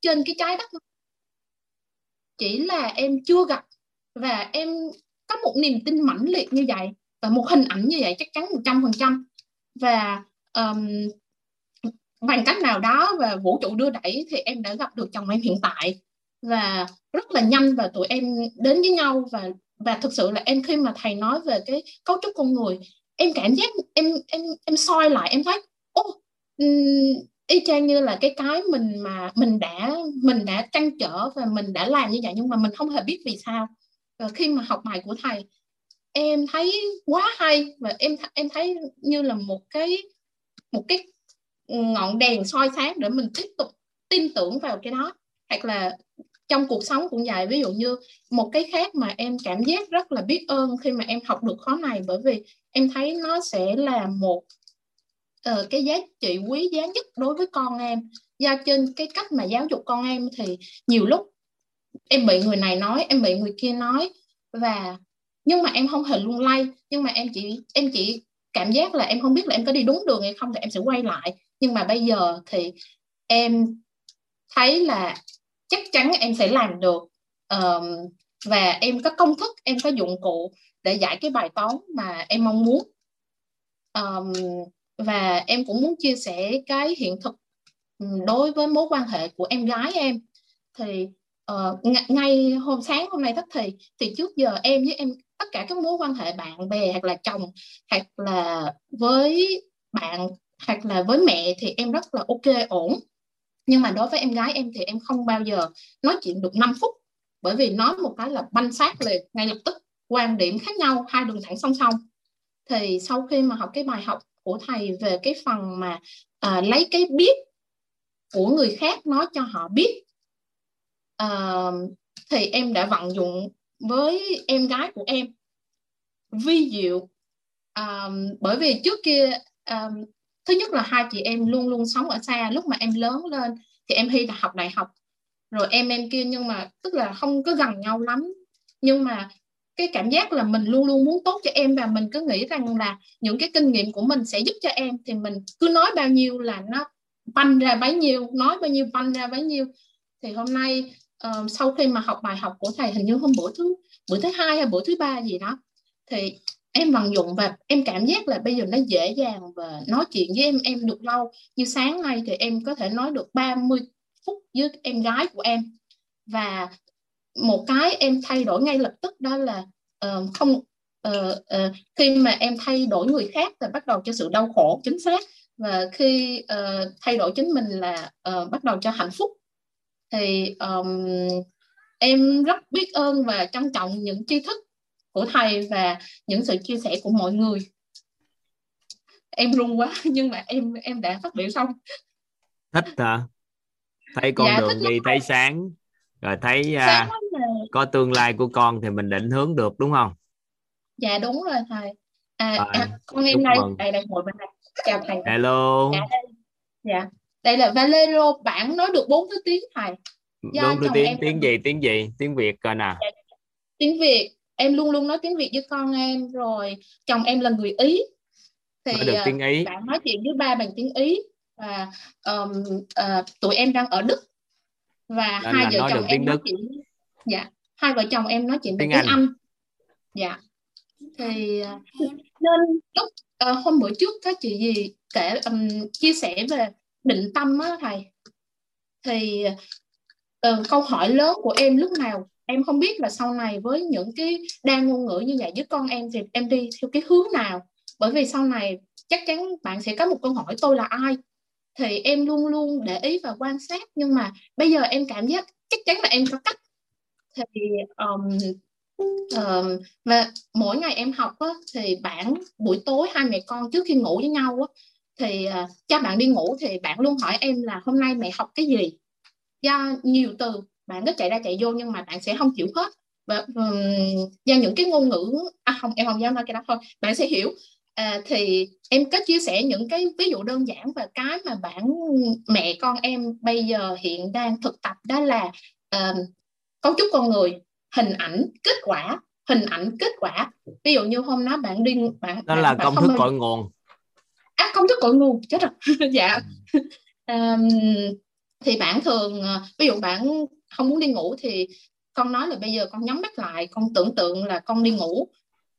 trên cái trái đất chỉ là em chưa gặp và em có một niềm tin mãnh liệt như vậy và một hình ảnh như vậy chắc chắn một trăm phần trăm. Và um, bằng cách nào đó và vũ trụ đưa đẩy thì em đã gặp được chồng em hiện tại. Và rất là nhanh và tụi em đến với nhau và và thực sự là em khi mà thầy nói về cái cấu trúc con người em cảm giác em em em soi lại em thấy ô y chang như là cái cái mình mà mình đã mình đã trăn trở và mình đã làm như vậy nhưng mà mình không hề biết vì sao. Và khi mà học bài của thầy, em thấy quá hay và em em thấy như là một cái một cái ngọn đèn soi sáng để mình tiếp tục tin tưởng vào cái đó. Hoặc là trong cuộc sống cũng vậy, ví dụ như một cái khác mà em cảm giác rất là biết ơn khi mà em học được khóa này bởi vì em thấy nó sẽ là một uh, cái giá trị quý giá nhất đối với con em. Do trên cái cách mà giáo dục con em thì nhiều lúc em bị người này nói em bị người kia nói. Và nhưng mà em không hề lung lay. Nhưng mà em chỉ em chỉ cảm giác là em không biết là em có đi đúng đường hay không thì em sẽ quay lại. Nhưng mà bây giờ thì em thấy là chắc chắn em sẽ làm được. Um, và em có công thức em có dụng cụ để giải cái bài toán mà em mong muốn. Um, và em cũng muốn chia sẻ cái hiện thực ừ, đối với mối quan hệ của em gái em. Thì uh, ngay hôm sáng hôm nay thất thì thì trước giờ em với em tất cả các mối quan hệ bạn bè hoặc là chồng hoặc là với bạn hoặc là với mẹ thì em rất là ok ổn. Nhưng mà đối với em gái em thì em không bao giờ nói chuyện được 5 phút bởi vì nói một cái là banh sát liền ngay lập tức quan điểm khác nhau hai đường thẳng song song. Thì sau khi mà học cái bài học của thầy về cái phần mà à, lấy cái biết của người khác nói cho họ biết. À, thì em đã vận dụng với em gái của em vi diệu. À, bởi vì trước kia à, thứ nhất là hai chị em luôn luôn sống ở xa lúc mà em lớn lên thì em thi học đại học. Rồi em em kia nhưng mà tức là không có gần nhau lắm. Nhưng mà cái cảm giác là mình luôn luôn muốn tốt cho em và mình cứ nghĩ rằng là những cái kinh nghiệm của mình sẽ giúp cho em. Thì mình cứ nói bao nhiêu là nó banh ra bấy nhiêu nói bao nhiêu banh ra bấy nhiêu. Thì hôm nay uh, sau khi mà học bài học của thầy hình như hôm bữa thứ bữa thứ hai hay bữa thứ ba gì đó thì em vận dụng và em cảm giác là bây giờ nó dễ dàng và nói chuyện với em em được lâu. Như sáng nay thì em có thể nói được 30 phút với em gái của em. Và một cái em thay đổi ngay lập tức đó là uh, không uh, uh, khi mà em thay đổi người khác thì bắt đầu cho sự đau khổ chính xác. Và khi uh, thay đổi chính mình là uh, bắt đầu cho hạnh phúc. Thì um, em rất biết ơn và trân trọng những tri thức của thầy và những sự chia sẻ của mọi người. Em run quá nhưng mà em em đã phát biểu xong. Thích hả? Thấy con dạ, đường đi thấy sáng rồi thấy uh, có tương lai của con thì mình định hướng được đúng không? Dạ đúng rồi thầy. À, à, à con em đây đây đây ngồi bên đây. Chào thầy. Hello. Dạ đây, dạ. Đây là Valero bản nói được bốn thứ tiếng thầy. Bốn thứ tiếng tiếng gì? tiếng gì? Tiếng Việt coi nè. Dạ, tiếng Việt. Em luôn luôn nói tiếng Việt với con em rồi. Chồng em là người Ý. Thì nói được tiếng Ý. bạn nói chuyện với ba bằng tiếng Ý. Và um, uh, tụi em đang ở Đức. Và Nên hai vợ chồng em nói chuyện dạ hai vợ chồng em nói chuyện bằng tiếng, Anh. Anh. Dạ. Thì nên lúc uh, hôm bữa trước có chị gì kể um, chia sẻ về định tâm á thầy? Thì uh, câu hỏi lớn của em lúc nào? Em không biết là sau này với những cái đa ngôn ngữ như vậy với con em thì em đi theo cái hướng nào? Bởi vì sau này chắc chắn bạn sẽ có một câu hỏi tôi là ai? Thì em luôn luôn để ý và quan sát nhưng mà bây giờ em cảm giác chắc chắn là em có cách thì um, um, và mỗi ngày em học á, thì bạn buổi tối hai mẹ con trước khi ngủ với nhau á, thì uh, cha bạn đi ngủ thì bạn luôn hỏi em là hôm nay mẹ học cái gì? Do nhiều từ bạn cứ chạy ra chạy vô nhưng mà bạn sẽ không chịu hết. Và um, do những cái ngôn ngữ à không em không dám nói cái đó thôi. Bạn sẽ hiểu. À, thì em có chia sẻ những cái ví dụ đơn giản và cái mà bạn mẹ con em bây giờ hiện đang thực tập đó là uh, cấu trúc con người hình ảnh kết quả hình ảnh kết quả. Ví dụ như hôm đó bạn đi bạn đó bạn, là bạn công thức cội nguồn. À công thức cội nguồn chết rồi. Dạ. Um, thì bạn thường ờ, ví dụ bạn không muốn đi ngủ thì con nói là bây giờ con nhắm mắt lại con tưởng tượng là con đi ngủ.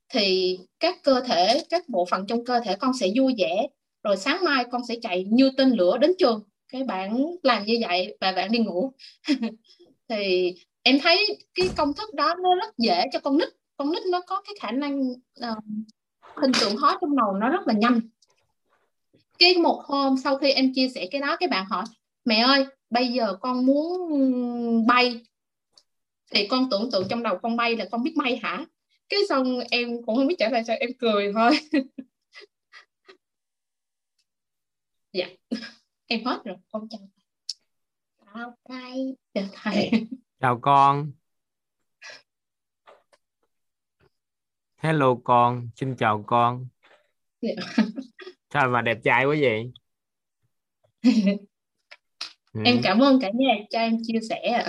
Thì các cơ thể các bộ phận trong cơ thể con sẽ vui vẻ rồi sáng mai con sẽ chạy như tên lửa đến trường. Cái bạn làm như vậy và bạn đi ngủ. Thì em thấy cái công thức đó nó rất dễ cho con nít. Con nít nó có cái khả năng uh, hình tượng hóa trong đầu nó rất là nhanh. Cái một hôm sau khi em chia sẻ cái đó cái bạn hỏi mẹ ơi bây giờ con muốn bay? Thì con tưởng tượng trong đầu con bay là con biết bay hả? Cái xong em cũng không biết trả lời sao em cười thôi. Dạ. Em hết rồi con chào. Chào thầy. Chào thầy chào con. Hello con xin chào con. Sao mà đẹp trai quá vậy? Ừ. em cảm ơn cả nhà cho em chia sẻ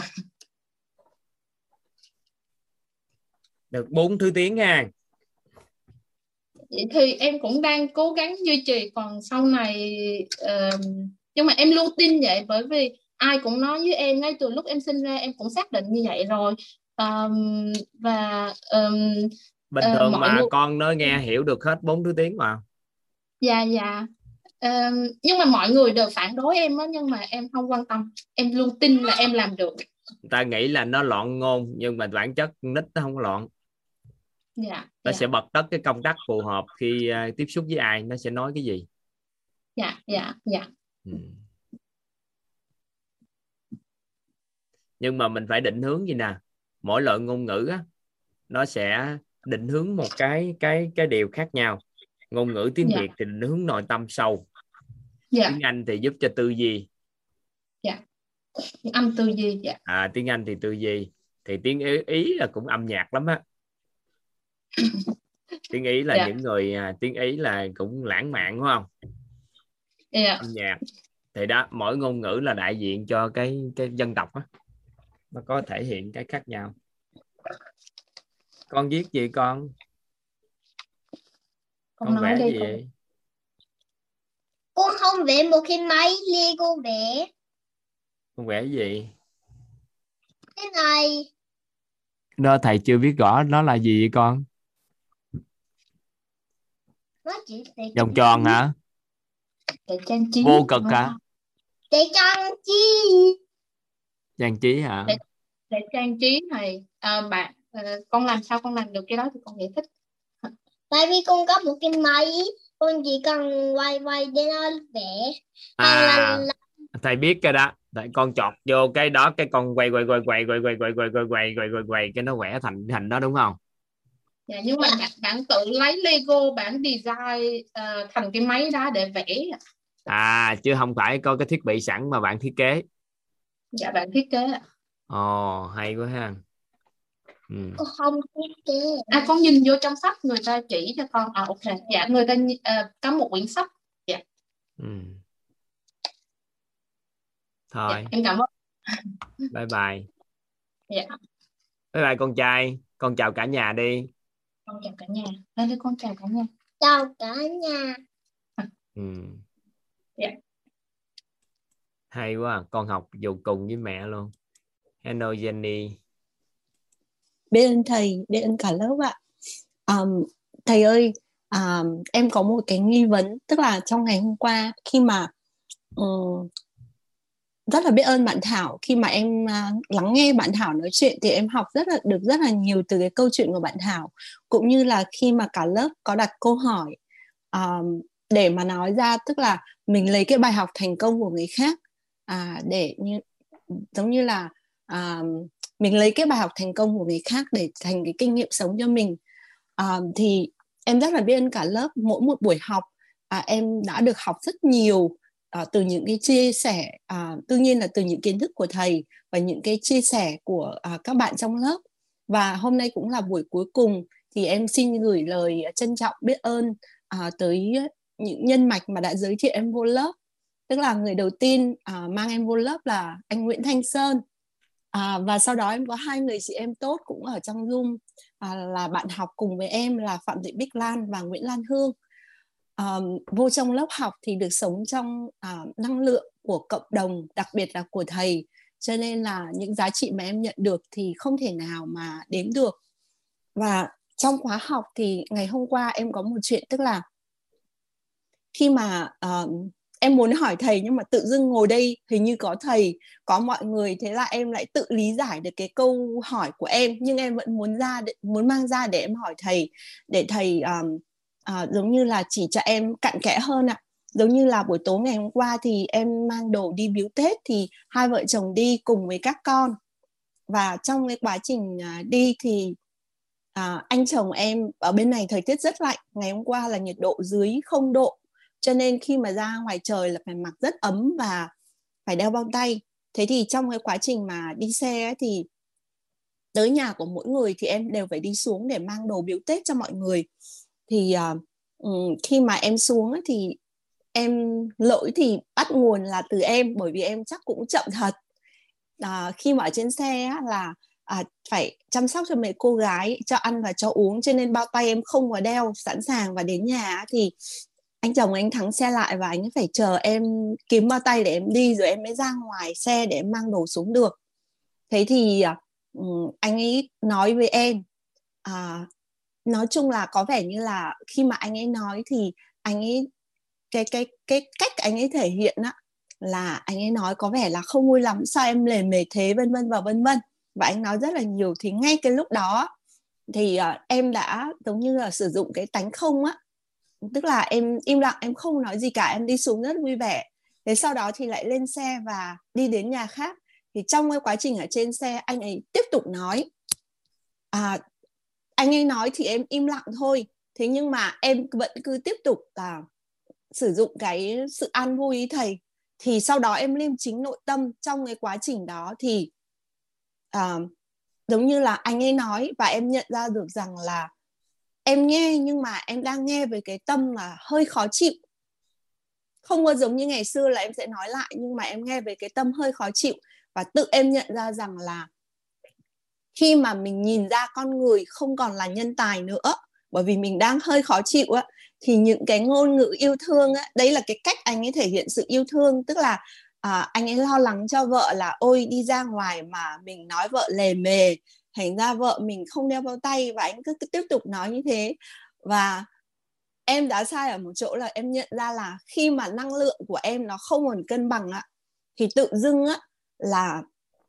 được bốn thứ tiếng nha. Vậy thì em cũng đang cố gắng duy trì còn sau này uh, nhưng mà em luôn tin vậy bởi vì ai cũng nói với em ngay từ lúc em sinh ra em cũng xác định như vậy rồi. Um, và um, bình ờ, thường uh, mà người... con nó nghe hiểu được hết bốn thứ tiếng mà. Dạ dạ. Um, nhưng mà mọi người đều phản đối em đó nhưng mà em không quan tâm. Em luôn tin là em làm được. Ta nghĩ là nó loạn ngôn nhưng mà bản chất nít nó không loạn. Dạ, nó dạ. sẽ bật tất cái công tắc phù hợp khi uh, tiếp xúc với ai nó sẽ nói cái gì. Dạ dạ dạ. Ừ. nhưng mà mình phải định hướng gì nè mỗi loại ngôn ngữ á, nó sẽ định hướng một cái cái cái điều khác nhau ngôn ngữ tiếng dạ. việt thì định hướng nội tâm sâu dạ. tiếng anh thì giúp cho tư duy dạ âm tư duy dạ. à tiếng anh thì tư duy thì tiếng ý, ý là cũng âm nhạc lắm á tiếng ý là dạ. những người à, tiếng ý là cũng lãng mạn đúng không dạ. âm nhạc thì đó mỗi ngôn ngữ là đại diện cho cái cái dân tộc á nó có thể hiện cái khác nhau. Con viết gì con? Con, con vẽ gì? con... con không vẽ một cái máy lego vẽ. Con vẽ gì? Cái này. Đó thầy chưa biết rõ nó là gì vậy con? Nó chỉ vòng tròn hả? Để trang trí vô cực hả? Để trang trí trang trí hả để, để trang trí này à, bạn à, con làm sao con làm được cái đó thì con giải thích tại vì con có một cái máy con chỉ cần quay quay để nó vẽ à, là... thầy biết cái đó tại con chọt vô cái đó cái con quay quay quay quay quay quay quay quay quay quay quay quay quay cái nó vẽ thành thành đó đúng không dạ nhưng mà bạn, bạn tự lấy Lego bạn design uh, thành cái máy đó để vẽ à chứ không phải có cái thiết bị sẵn mà bạn thiết kế dạ bạn thiết kế ồ oh, hay quá ha. Ừ. con không thiết kế. À con nhìn vô trong sách người ta chỉ cho con à ok. Dạ người ta uh, có một quyển sách. Dạ. Ừ. thôi. dạ, em cảm ơn. Bye bye. Dạ. Bye bye con trai. Con chào cả nhà đi. Con chào cả nhà. Đây con chào cả nhà. Chào cả nhà. Ừ. yeah. Dạ hay quá à. con học dù cùng với mẹ luôn. Hello Jenny. Biết ơn thầy biết ơn cả lớp ạ. Um, thầy ơi um, em có một cái nghi vấn tức là trong ngày hôm qua khi mà um, rất là biết ơn bạn Thảo. Khi mà em uh, lắng nghe bạn Thảo nói chuyện thì em học rất là được rất là nhiều từ cái câu chuyện của bạn Thảo. Cũng như là khi mà cả lớp có đặt câu hỏi um, để mà nói ra tức là mình lấy cái bài học thành công của người khác à, để như giống như là à, mình lấy cái bài học thành công của người khác để thành cái kinh nghiệm sống cho mình. À, thì em rất là biết ơn cả lớp mỗi một buổi học à, em đã được học rất nhiều à, từ những cái chia sẻ à, tự nhiên là từ những kiến thức của thầy và những cái chia sẻ của à, các bạn trong lớp. Và hôm nay cũng là buổi cuối cùng thì em xin gửi lời trân trọng biết ơn à, tới những nhân mạch mà đã giới thiệu em vô lớp tức là người đầu tiên à, mang em vô lớp là anh Nguyễn Thanh Sơn. À, và sau đó em có hai người chị em tốt cũng ở trong Zoom. À, là bạn học cùng với em là Phạm Thị Bích Lan và Nguyễn Lan Hương. À, vô trong lớp học thì được sống trong à, năng lượng của cộng đồng đặc biệt là của thầy. Cho nên là những giá trị mà em nhận được thì không thể nào mà đếm được. Và trong khóa học thì ngày hôm qua em có một chuyện tức là khi mà uh, em muốn hỏi thầy nhưng mà tự dưng ngồi đây hình như có thầy có mọi người thế là em lại tự lý giải được cái câu hỏi của em. Nhưng em vẫn muốn ra để, muốn mang ra để em hỏi thầy để thầy um, uh, giống như là chỉ cho em cặn kẽ hơn ạ. Giống như là buổi tối ngày hôm qua thì em mang đồ đi biếu tết thì hai vợ chồng đi cùng với các con. Và trong cái quá trình uh, đi thì à, anh chồng em ở bên này thời tiết rất lạnh. Ngày hôm qua là nhiệt độ dưới không độ cho nên khi mà ra ngoài trời là phải mặc rất ấm và phải đeo bao tay. Thế thì trong cái quá trình mà đi xe ấy, thì tới nhà của mỗi người thì em đều phải đi xuống để mang đồ biếu tết cho mọi người. Thì uh, khi mà em xuống ấy, thì em lỗi thì bắt nguồn là từ em bởi vì em chắc cũng chậm thật. À, khi mà ở trên xe á, là à, phải chăm sóc cho mấy cô gái cho ăn và cho uống cho nên bao tay em không có đeo sẵn sàng và đến nhà thì anh chồng anh thắng xe lại và anh phải chờ em kiếm bao tay để em đi rồi em mới ra ngoài xe để em mang đồ xuống được. Thế thì à, ừ, anh ấy nói với em à, nói chung là có vẻ như là khi mà anh ấy nói thì anh ấy cái cái cái cách anh ấy thể hiện á là anh ấy nói có vẻ là không vui lắm sao em lề mề thế vân vân và vân vân. Và anh nói rất là nhiều thì ngay cái lúc đó thì uh, em đã giống như là sử dụng cái tánh không á tức là em im lặng em không nói gì cả em đi xuống rất vui vẻ. Thế sau đó thì lại lên xe và đi đến nhà khác. Thì trong cái quá trình ở trên xe anh ấy tiếp tục nói. À, anh ấy nói thì em im lặng thôi. Thế nhưng mà em vẫn cứ tiếp tục à, sử dụng cái sự an vui ý thầy. Thì sau đó em liêm chính nội tâm trong cái quá trình đó thì à, giống như là anh ấy nói và em nhận ra được rằng là em nghe nhưng mà em đang nghe với cái tâm là hơi khó chịu. Không có giống như ngày xưa là em sẽ nói lại nhưng mà em nghe với cái tâm hơi khó chịu. Và tự em nhận ra rằng là khi mà mình nhìn ra con người không còn là nhân tài nữa bởi vì mình đang hơi khó chịu á thì những cái ngôn ngữ yêu thương á đấy là cái cách anh ấy thể hiện sự yêu thương. Tức là à, anh ấy lo lắng cho vợ là ôi đi ra ngoài mà mình nói vợ lề mề thành ra vợ mình không đeo bao tay và anh cứ, cứ tiếp tục nói như thế. Và em đã sai ở một chỗ là em nhận ra là khi mà năng lượng của em nó không còn cân bằng ạ thì tự dưng á là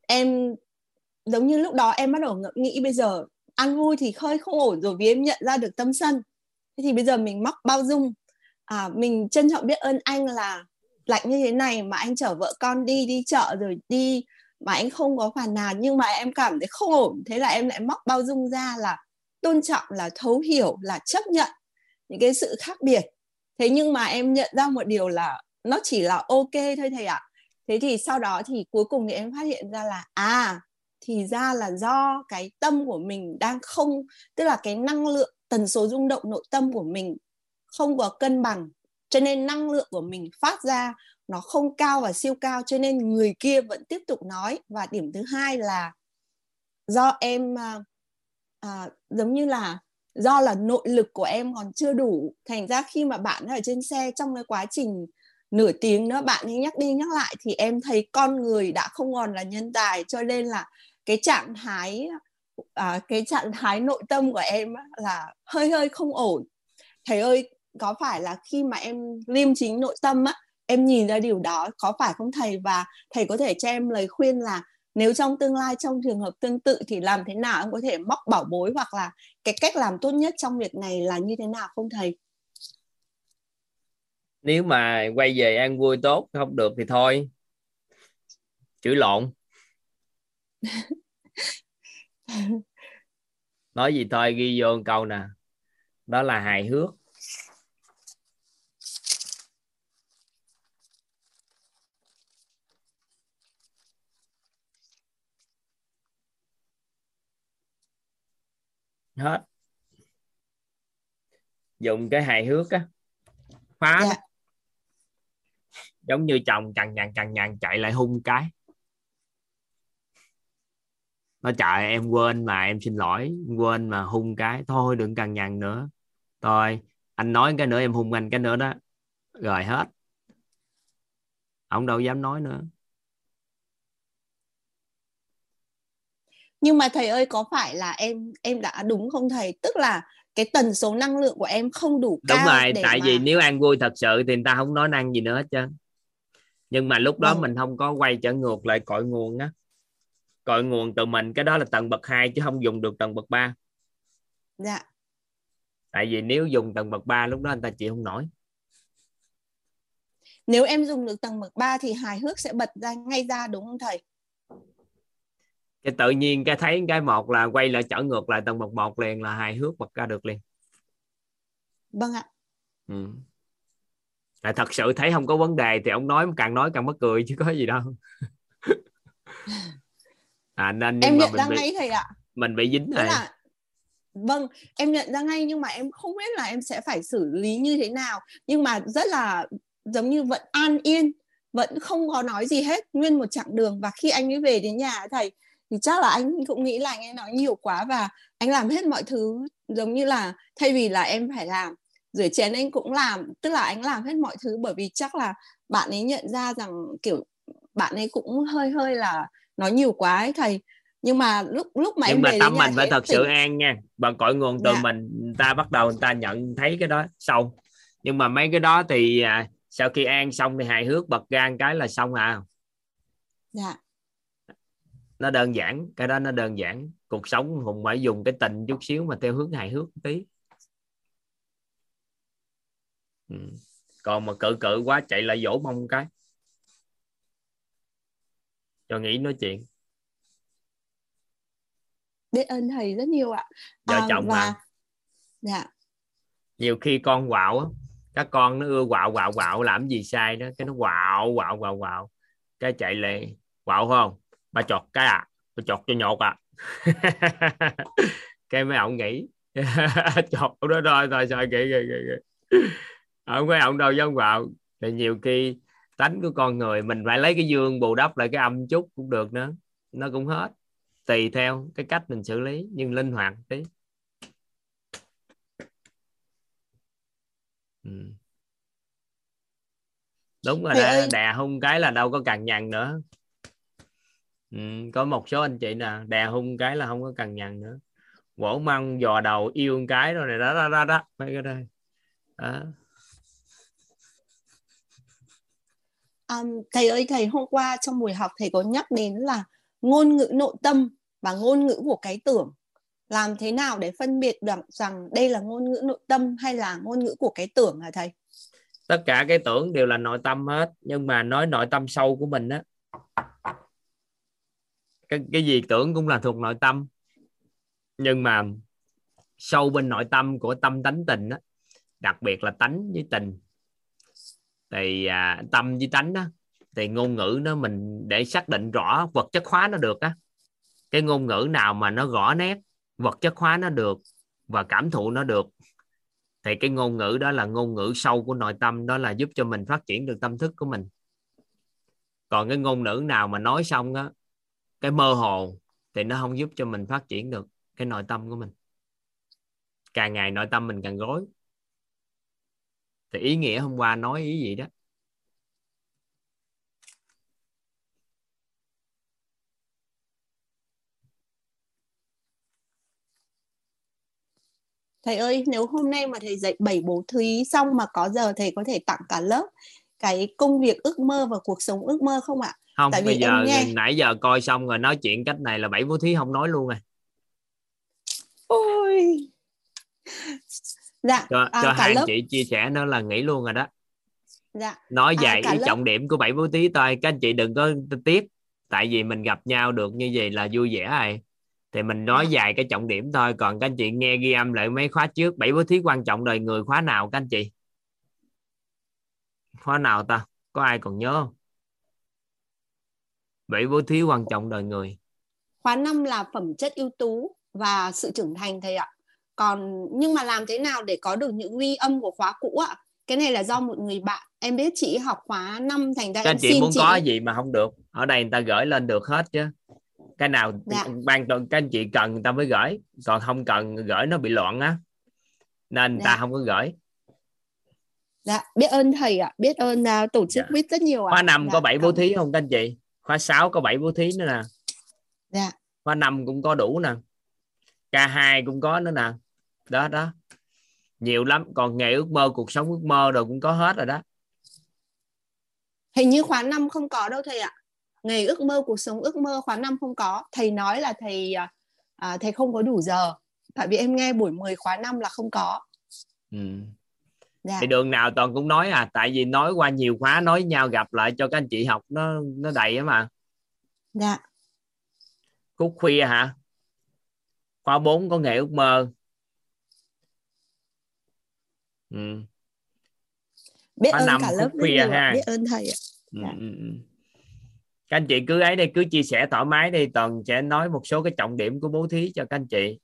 em giống như lúc đó em bắt đầu nghĩ bây giờ ăn vui thì hơi không ổn rồi vì em nhận ra được tâm sân. Thế thì bây giờ mình móc bao dung. À, mình trân trọng biết ơn anh là lạnh như thế này mà anh chở vợ con đi đi chợ rồi đi mà anh không có phản nàn nhưng mà em cảm thấy không ổn. Thế là em lại móc bao dung ra là tôn trọng, là thấu hiểu, là chấp nhận những cái sự khác biệt. Thế nhưng mà em nhận ra một điều là nó chỉ là ok thôi thầy ạ. Thế thì sau đó thì cuối cùng thì em phát hiện ra là à thì ra là do cái tâm của mình đang không, tức là cái năng lượng, tần số rung động nội tâm của mình không có cân bằng. Cho nên năng lượng của mình phát ra nó không cao và siêu cao cho nên người kia vẫn tiếp tục nói. Và điểm thứ hai là do em à, à, giống như là do là nội lực của em còn chưa đủ. Thành ra khi mà bạn ở trên xe trong cái quá trình nửa tiếng nữa bạn ấy nhắc đi nhắc lại thì em thấy con người đã không còn là nhân tài. Cho nên là cái trạng thái à, cái trạng thái nội tâm của em là hơi hơi không ổn. Thầy ơi có phải là khi mà em liêm chính nội tâm á em nhìn ra điều đó có phải không thầy? Và thầy có thể cho em lời khuyên là nếu trong tương lai trong trường hợp tương tự thì làm thế nào em có thể móc bảo bối hoặc là cái cách làm tốt nhất trong việc này là như thế nào không thầy? Nếu mà quay về ăn vui tốt không được thì thôi. Chửi lộn. Nói gì thôi ghi vô một câu nè. Đó là hài hước hết. Dùng cái hài hước á. Phá. Yeah. Dạ. giống như chồng cằn nhằn cằn nhằn chạy lại hung cái. Nó chạy em quên mà em xin lỗi. Quên mà hung cái. Thôi đừng cằn nhằn nữa. Thôi anh nói cái nữa em hung anh cái nữa đó. Rồi hết. Ông đâu dám nói nữa nhưng mà thầy ơi có phải là em em đã đúng không thầy? Tức là cái tần số năng lượng của em không đủ đúng cao rồi để tại mà... vì nếu an vui thật sự thì người ta không nói năng gì nữa hết trơn. Nhưng mà lúc đó Vâng. mình không có quay trở ngược lại cội nguồn á. Cội nguồn từ mình cái đó là tầng bậc 2 chứ không dùng được tầng bậc 3 dạ. Tại vì nếu dùng tầng bậc 3 lúc đó anh ta chịu không nổi. Nếu em dùng được tầng bậc 3 thì hài hước sẽ bật ra ngay ra đúng không thầy cái tự nhiên cái thấy cái một là quay lại trở ngược lại tầng bậc một liền là hài hước bật ra được liền. Vâng ạ. Ừ. Tại thật sự thấy không có vấn đề thì ông nói càng nói càng mắc cười chứ có gì đâu. À nên nhưng em mà nhận mình ra bị, ngay thầy ạ. mình bị dính rồi. là vâng em nhận ra ngay nhưng mà em không biết là em sẽ phải xử lý như thế nào. Nhưng mà rất là giống như vẫn an yên vẫn không có nói gì hết nguyên một chặng đường. Và khi anh ấy về đến nhà thầy thì chắc là anh cũng nghĩ là anh ấy nói nhiều quá và anh làm hết mọi thứ giống như là thay vì là em phải làm rửa chén anh cũng làm tức là anh làm hết mọi thứ. Bởi vì chắc là bạn ấy nhận ra rằng kiểu bạn ấy cũng hơi hơi là nói nhiều quá ấy thầy. Nhưng mà lúc lúc mà nhưng em mà về tâm mình phải thật sự tỉnh. an nha. Bằng cội nguồn từ Dạ. mình người ta bắt đầu người ta nhận thấy cái đó xong. Nhưng mà mấy cái đó thì à, sau khi an xong thì hài hước bật một cái là xong à. Dạ nó đơn giản cái đó nó đơn giản. Cuộc sống hùng phải dùng cái tình chút xíu mà theo hướng hài hước tí. Ừ. còn mà cự cự quá chạy lại dỗ mông cái. Cho nghĩ nói chuyện. Biết ơn thầy rất nhiều ạ. Vợ À, chồng và mà dạ. Nhiều khi con quạo á các con nó ưa quạo quạo quạo làm gì sai đó cái nó quạo quạo quạo quạo. Cái chạy lại quạo không ba chọt cái à? Ba chọt cho nhột à? Cái mấy ông nghĩ. Chọt đó thôi thôi sao kỹ kỹ kỹ kỹ ông mấy ông đâu dám quạo thì nhiều khi tánh của con người mình phải lấy cái dương bù đắp lại cái âm chút cũng được nữa. Nó cũng hết. Tùy theo cái cách mình xử lý nhưng linh hoạt tí. Ừ. đúng rồi ơi. đè hung cái là đâu có cằn nhằn nữa ừ. có một số anh chị nè đè hung cái là không có cằn nhằn nữa vỗ măng dò đầu yêu một cái rồi này đó đó đó, đó. mấy cái đây đó. um, thầy ơi thầy hôm qua trong buổi học thầy có nhắc đến là ngôn ngữ nội tâm và ngôn ngữ của cái tưởng làm thế nào để phân biệt được rằng đây là ngôn ngữ nội tâm hay là ngôn ngữ của cái tưởng hả thầy tất cả cái tưởng đều là nội tâm hết nhưng mà nói nội tâm sâu của mình á cái, cái gì tưởng cũng là thuộc nội tâm. Nhưng mà sâu bên nội tâm của tâm tánh tình á đặc biệt là tánh với tình. Thì à, tâm với tánh đó thì ngôn ngữ nó mình để xác định rõ vật chất hóa nó được á. Cái ngôn ngữ nào mà nó rõ nét vật chất hóa nó được và cảm thụ nó được thì cái ngôn ngữ đó là ngôn ngữ sâu của nội tâm đó là giúp cho mình phát triển được tâm thức của mình. Còn cái ngôn ngữ nào mà nói xong á cái mơ hồ thì nó không giúp cho mình phát triển được cái nội tâm của mình. Càng ngày nội tâm mình càng rối. Thì ý nghĩa hôm qua nói ý gì đó? Thầy ơi, nếu hôm nay mà thầy dạy bảy bố thí xong mà có giờ thầy có thể tặng cả lớp cái công việc ước mơ và cuộc sống ước mơ không ạ? Không Tại bây giờ nghe- nãy giờ coi xong rồi nói chuyện cách này là bảy bố thí không nói luôn rồi. Ôi. Dạ cho, à, cho hai lớp chị chia sẻ nó là nghĩ luôn rồi đó. Dạ. Nói À, lớp- trọng điểm của bảy bố thí thôi các anh chị đừng có tiếc tại vì mình gặp nhau được như vậy là vui vẻ rồi. Thì mình nói Dạ. dài cái trọng điểm thôi còn các anh chị nghe ghi âm lại mấy khóa trước. Bảy bố thí quan trọng đời người khóa nào các anh chị? Khóa nào ta? Có ai còn nhớ không bảy bố thí quan trọng đời người. Khóa năm là phẩm chất ưu tú và sự trưởng thành thầy ạ. Còn nhưng mà làm thế nào để có được những ghi âm của khóa cũ ạ? Cái này là do một người bạn em biết chị học khóa năm thành ra các em chị xin muốn chị có gì mà không được ở đây người ta gửi lên được hết chứ. Cái nào Dạ. ban toàn các anh chị cần người ta mới gửi còn không cần gửi nó bị loạn á. Nên người ta Dạ. không có gửi. Dạ biết ơn thầy ạ biết ơn uh, tổ chức Dạ. biết rất nhiều ạ. Khóa năm Dạ, có bảy bố thí không các anh chị khóa 6 có bảy bố thí nữa nè. Dạ. Khóa năm cũng có đủ nè. K2 cũng có nữa nè. Đó đó. Nhiều lắm. Còn nghề ước mơ cuộc sống ước mơ rồi cũng có hết rồi đó. Hình như khóa năm không có đâu thầy ạ. Nghề ước mơ cuộc sống ước mơ khóa năm không có. Thầy nói là thầy à, à, thầy không có đủ giờ. Tại vì em nghe buổi 10 khóa năm là không có. Ừ. dạ thì đường nào toàn cũng nói à tại vì nói qua nhiều khóa nói nhau gặp lại cho các anh chị học nó nó đầy á mà dạ khúc khuya hả khóa 4 có nghề ước mơ ừ. biết Khóa ơn năm cả phút lớp khuya ha. biết ơn thầy ạ Ừ, Dạ. ừ, ừ. các anh chị cứ ấy đây cứ chia sẻ thoải mái đi toàn sẽ nói một số cái trọng điểm của bố thí cho các anh chị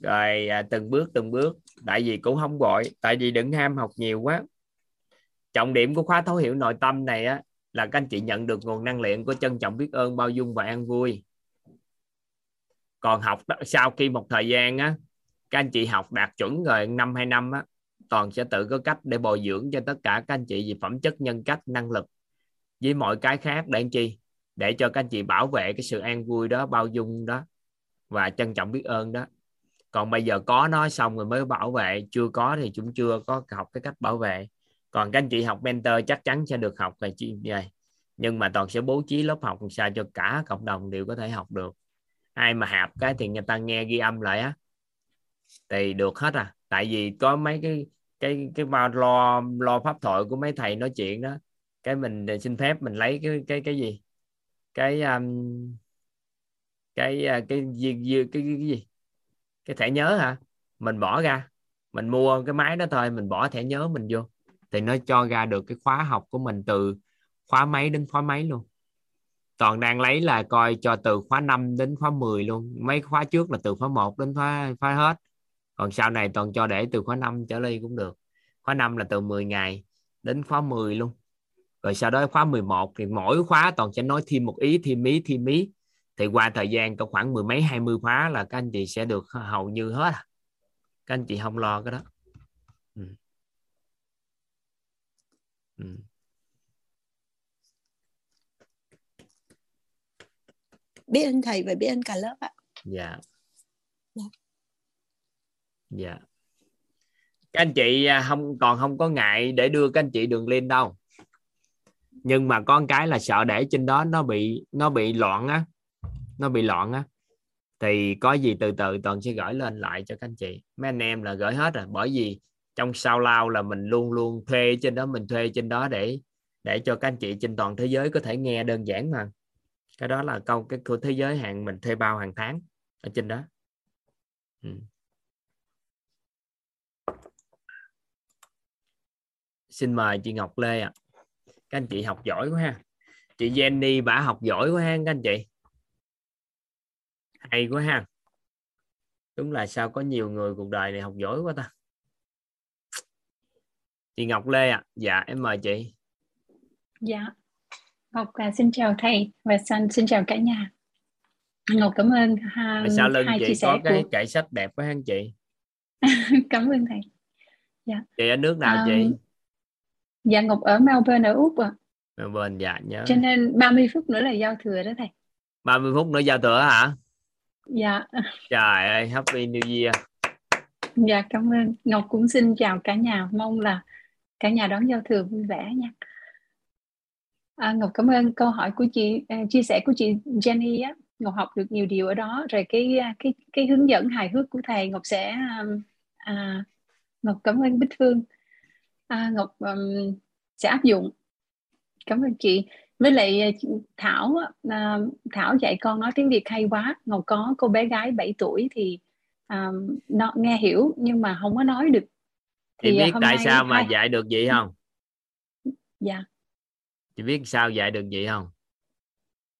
rồi à, từng bước từng bước. Tại vì cũng không vội tại vì đừng ham học nhiều quá. Trọng điểm của khóa thấu hiểu nội tâm này á là các anh chị nhận được nguồn năng lượng của trân trọng biết ơn bao dung và an vui. Còn học sau khi một thời gian á các anh chị học đạt chuẩn rồi năm hai năm á toàn sẽ tự có cách để bồi dưỡng cho tất cả các anh chị về phẩm chất nhân cách năng lực với mọi cái khác. Để anh chi? Để cho các anh chị bảo vệ cái sự an vui đó bao dung đó và trân trọng biết ơn đó còn bây giờ có nó xong rồi mới bảo vệ chưa có thì chúng chưa có học cái cách bảo vệ. Còn các anh chị học mentor chắc chắn sẽ được học về chi này nhưng mà toàn sẽ bố trí lớp học làm sao cho cả cộng đồng đều có thể học được. Ai mà hạp cái thì người ta nghe ghi âm lại á. Thì được hết à. Tại vì có mấy cái cái cái bao lo lo pháp thoại của mấy thầy nói chuyện đó. Cái mình xin phép mình lấy cái cái cái gì? Cái um, cái à, cái gì cái, cái, cái gì? Cái thẻ nhớ hả? Mình bỏ ra, mình mua cái máy đó thôi, mình bỏ thẻ nhớ mình vô. Thì nó cho ra được cái khóa học của mình từ khóa mấy đến khóa mấy luôn. Toàn đang lấy là coi cho từ khóa 5 đến khóa 10 luôn. Mấy khóa trước là từ khóa 1 đến khóa khóa hết. Còn sau này toàn cho để từ khóa 5 trở đi cũng được. Khóa 5 là từ 10 ngày đến khóa 10 luôn. Rồi sau đó khóa 11 thì mỗi khóa toàn sẽ nói thêm một ý, thêm ý thêm ý thì qua thời gian có khoảng mười mấy hai mươi khóa là các anh chị sẽ được hầu như hết à. các anh chị không lo cái đó ừ. Ừ. biết ơn thầy và biết ơn cả lớp ạ dạ Dạ. dạ các anh chị à, không còn không có ngại để đưa các anh chị đường link đâu nhưng mà có một cái là sợ để trên đó nó bị nó bị loạn á nó bị loạn á, thì có gì từ từ toàn sẽ gửi lên lại cho các anh chị. Mấy anh em là gửi hết rồi, bởi vì trong sao lao là mình luôn luôn thuê trên đó, mình thuê trên đó để để cho các anh chị trên toàn thế giới có thể nghe đơn giản mà. Cái đó là câu, cái của thế giới hàng mình thuê bao hàng tháng ở trên đó. Ừ. xin mời chị Ngọc Lê ạ. Các anh chị học giỏi quá ha. Chị Jenny bả học giỏi quá ha, các anh chị hay quá ha. Đúng là sao có nhiều người cuộc đời này học giỏi quá ta. Chị Ngọc Lê ạ. Dạ em mời chị. Dạ, Ngọc à, xin chào thầy và xin, xin chào cả nhà. Ngọc cảm ơn ha, mà sao lưng hai chị có cái của kệ sách đẹp quá anh chị? Cảm ơn thầy. chị ở nước nào À, chị Dạ Ngọc ở Melbourne ở Úc ạ. bên dạ nhớ. Cho nên 30 phút nữa là giao thừa đó thầy. 30 phút nữa giao thừa hả Dạ, trời ơi happy new year dạ cảm ơn. Ngọc cũng xin chào cả nhà, mong là cả nhà đón giao thừa vui vẻ nha. À, Ngọc cảm ơn câu hỏi của chị, à, chia sẻ của chị Jenny á. Ngọc học được nhiều điều ở đó, rồi cái à, cái cái hướng dẫn hài hước của thầy Ngọc sẽ um, à, Ngọc cảm ơn Bích Phương. À, Ngọc um, sẽ áp dụng. Cảm ơn chị. Với lại chị Thảo à, Thảo dạy con nói tiếng Việt hay quá. Ngọc có cô bé gái 7 tuổi thì à, nó nghe hiểu nhưng mà không có nói được. chị Thì, à, biết hôm tại sao mà hai- dạy được vậy không Dạ, chị biết sao dạy được vậy không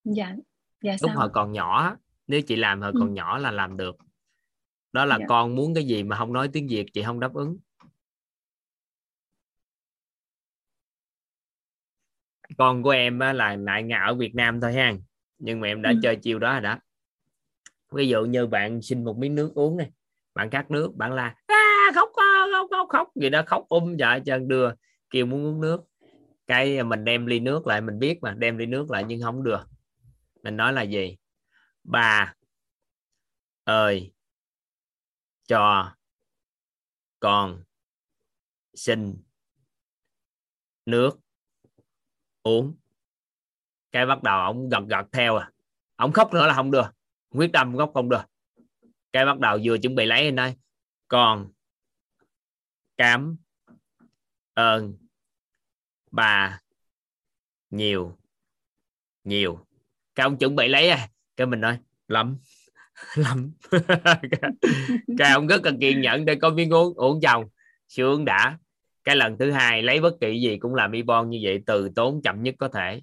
dạ, dạ lúc sao? hồi còn nhỏ nếu chị làm hồi Ừ. còn nhỏ là làm được đó là Dạ. con muốn cái gì mà không nói tiếng Việt chị không đáp ứng con của em á, là lại ngà ở Việt Nam thôi ha. Nhưng mà em đã Ừ. chơi chiêu đó rồi đó. Ví dụ như bạn xin một miếng nước uống này bạn khát nước bạn la "À, khóc khóc khóc khóc gì đó khóc um dạ chân đưa kêu muốn uống nước. Cái mình đem ly nước lại mình biết mà đem ly nước lại nhưng không được. Mình nói là gì? Bà ơi cho con xin nước uống. Cái bắt đầu ông gật gật theo à. Ông khóc nữa là không được. Quyết tâm khóc không được. Cái bắt đầu vừa chuẩn bị lấy anh ơi còn cảm ơn bà nhiều nhiều. Cái ông chuẩn bị lấy à. Cái mình nói, lắm lắm. Cái ông rất là kiên nhẫn để có miếng uống uống chồng. Sướng đã cái lần thứ hai lấy bất kỳ gì cũng làm ibon bon như vậy từ tốn chậm nhất có thể.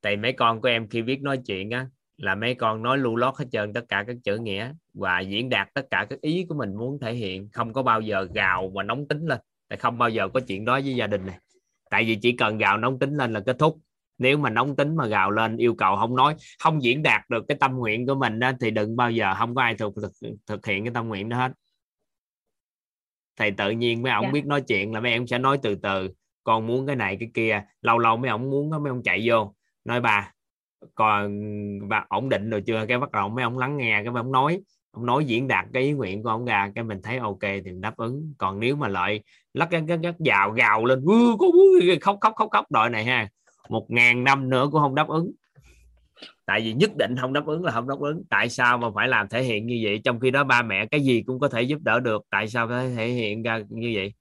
Tại mấy con của em khi viết nói chuyện á là mấy con nói lưu lót hết trơn tất cả các chữ nghĩa và diễn đạt tất cả các ý của mình muốn thể hiện. Không có bao giờ gào mà nóng tính lên. Tại không bao giờ có chuyện đó với gia đình này. Tại vì chỉ cần gào nóng tính lên là kết thúc. Nếu mà nóng tính mà gào lên yêu cầu không nói không diễn đạt được cái tâm nguyện của mình đó, thì đừng bao giờ không có ai thực, thực, thực hiện cái tâm nguyện đó hết thầy tự nhiên mấy ông yeah. Dạ. biết nói chuyện là mấy em sẽ nói từ từ. Con muốn cái này cái kia. Lâu lâu mấy ông muốn mấy ông chạy vô. Nói bà còn bà ổn định rồi chưa? Cái bắt đầu mấy ông lắng nghe cái mấy ông nói. Ông nói diễn đạt cái ý nguyện của ông ra cái mình thấy ok thì đáp ứng. Còn nếu mà lại lắc lắc lắc, lắc gào gào lên khóc khóc khóc khóc. Đợi này ha một ngàn năm nữa cũng không đáp ứng tại vì nhất định không đáp ứng là không đáp ứng. Tại sao mà phải làm thể hiện như vậy? Trong khi đó ba mẹ cái gì cũng có thể giúp đỡ được. Tại sao phải thể hiện ra như vậy?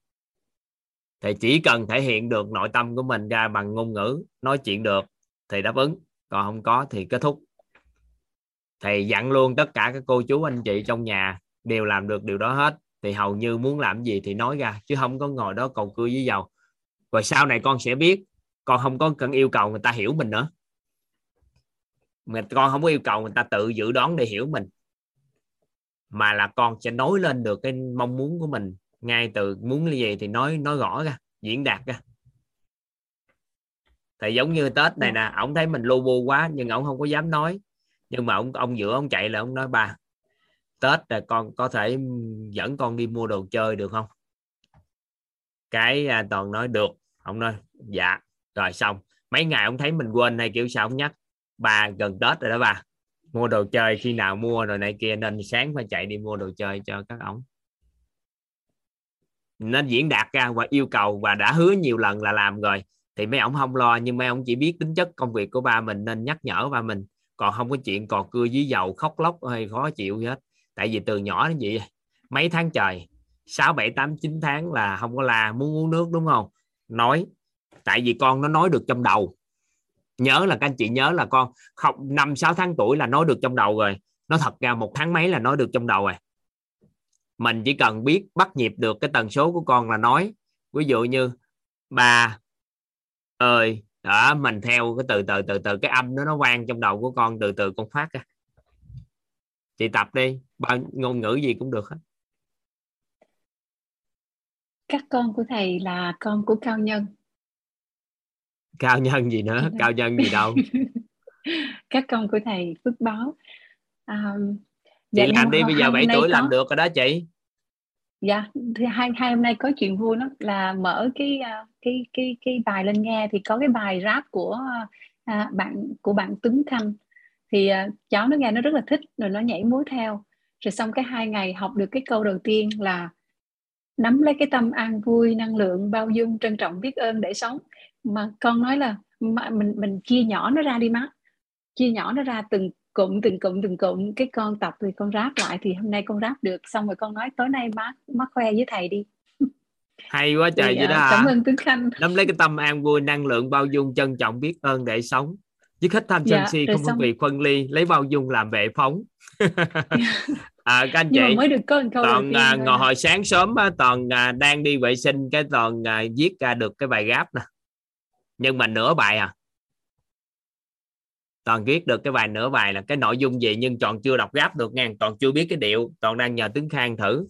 Thì chỉ cần thể hiện được nội tâm của mình ra bằng ngôn ngữ, nói chuyện được thì đáp ứng. Còn không có thì kết thúc. Thì dặn luôn tất cả các cô chú, anh chị trong nhà đều làm được điều đó hết. Thì hầu như muốn làm gì thì nói ra, chứ không có ngồi đó cầu cưa với dầu. Rồi sau này con sẽ biết, con không có cần yêu cầu người ta hiểu mình nữa mà con không có yêu cầu người ta tự dự đoán để hiểu mình. Mà là con sẽ nói lên được cái mong muốn của mình ngay từ muốn như gì thì nói nói rõ ra diễn đạt ra. Thì giống như tết này nè ông thấy mình lô bô quá nhưng ông không có dám nói. Nhưng mà ông ông giữa ông chạy là ông nói ba tết là con có thể dẫn con đi mua đồ chơi được không? Cái à, toàn nói được. Ông nói dạ. Rồi xong. Mấy ngày ông thấy mình quên hay kiểu sao ông nhắc bà gần tết rồi đó bà. Mua đồ chơi khi nào mua rồi này kia, nên sáng phải chạy đi mua đồ chơi cho các ông. Nên diễn đạt ra và yêu cầu và đã hứa nhiều lần là làm rồi. Thì mấy ông không lo, nhưng mấy ông chỉ biết tính chất công việc của ba mình nên nhắc nhở ba mình. Còn không có chuyện cò cưa dưới dầu, khóc lóc hay khó chịu hết. Tại vì từ nhỏ đến vậy mấy tháng trời 6 7 8 9 tháng là không có la, muốn uống nước đúng không? Nói, tại vì con nó nói được trong đầu nhớ là các anh chị nhớ là con học năm, sáu tháng tuổi là nói được trong đầu rồi. Nó thật ra một tháng mấy là nói được trong đầu rồi. Mình chỉ cần biết, bắt nhịp được cái tần số của con là nói. Ví dụ như, ba ơi, đó, mình theo cái từ từ từ từ cái âm đó nó vang trong đầu của con từ từ con phát ra chị tập đi bao ngôn ngữ gì cũng được hết. Các con của thầy là con của cao nhân cao nhân gì nữa? Cao nhân gì đâu? Các con của thầy phước báo. Um, chị dạ, làm đi bây giờ 7 tuổi có... làm được rồi đó chị. Dạ thì hai hai hôm nay có chuyện vui lắm. Là mở cái à, cái cái cái bài lên nghe thì có cái bài rap của à, bạn của bạn Tuấn Khanh. Thì à, cháu nó nghe nó rất là thích rồi nó nhảy múa theo. Rồi xong cái hai ngày học được cái câu đầu tiên là nắm lấy cái tâm an vui năng lượng bao dung trân trọng biết ơn để sống mà con nói là mà mình mình chia nhỏ nó ra đi má. Chia nhỏ nó ra từng cụm từng cụm từng cụm. Cái con tập thì con ráp lại thì hôm nay con ráp được. Xong rồi con nói tối nay má má khoe với thầy đi. Hay quá trời vậy đó cảm ơn Tuấn Khanh. Nắm lấy cái tâm an vui năng lượng bao dung trân trọng biết ơn để sống. Chứ khách tham sân dạ, si không có việc phân ly lấy bao dung làm vệ phóng. À, các anh chị. mới được có câu toàn à, ngồi hồi sáng sớm toàn à, đang đi vệ sinh cái toàn à, viết ra được cái bài gáp nè nhưng mà nửa bài à? Toàn viết được cái bài nửa bài là cái nội dung gì nhưng toàn chưa đọc gáp được nha toàn chưa biết cái điệu, toàn đang nhờ tướng khang thử.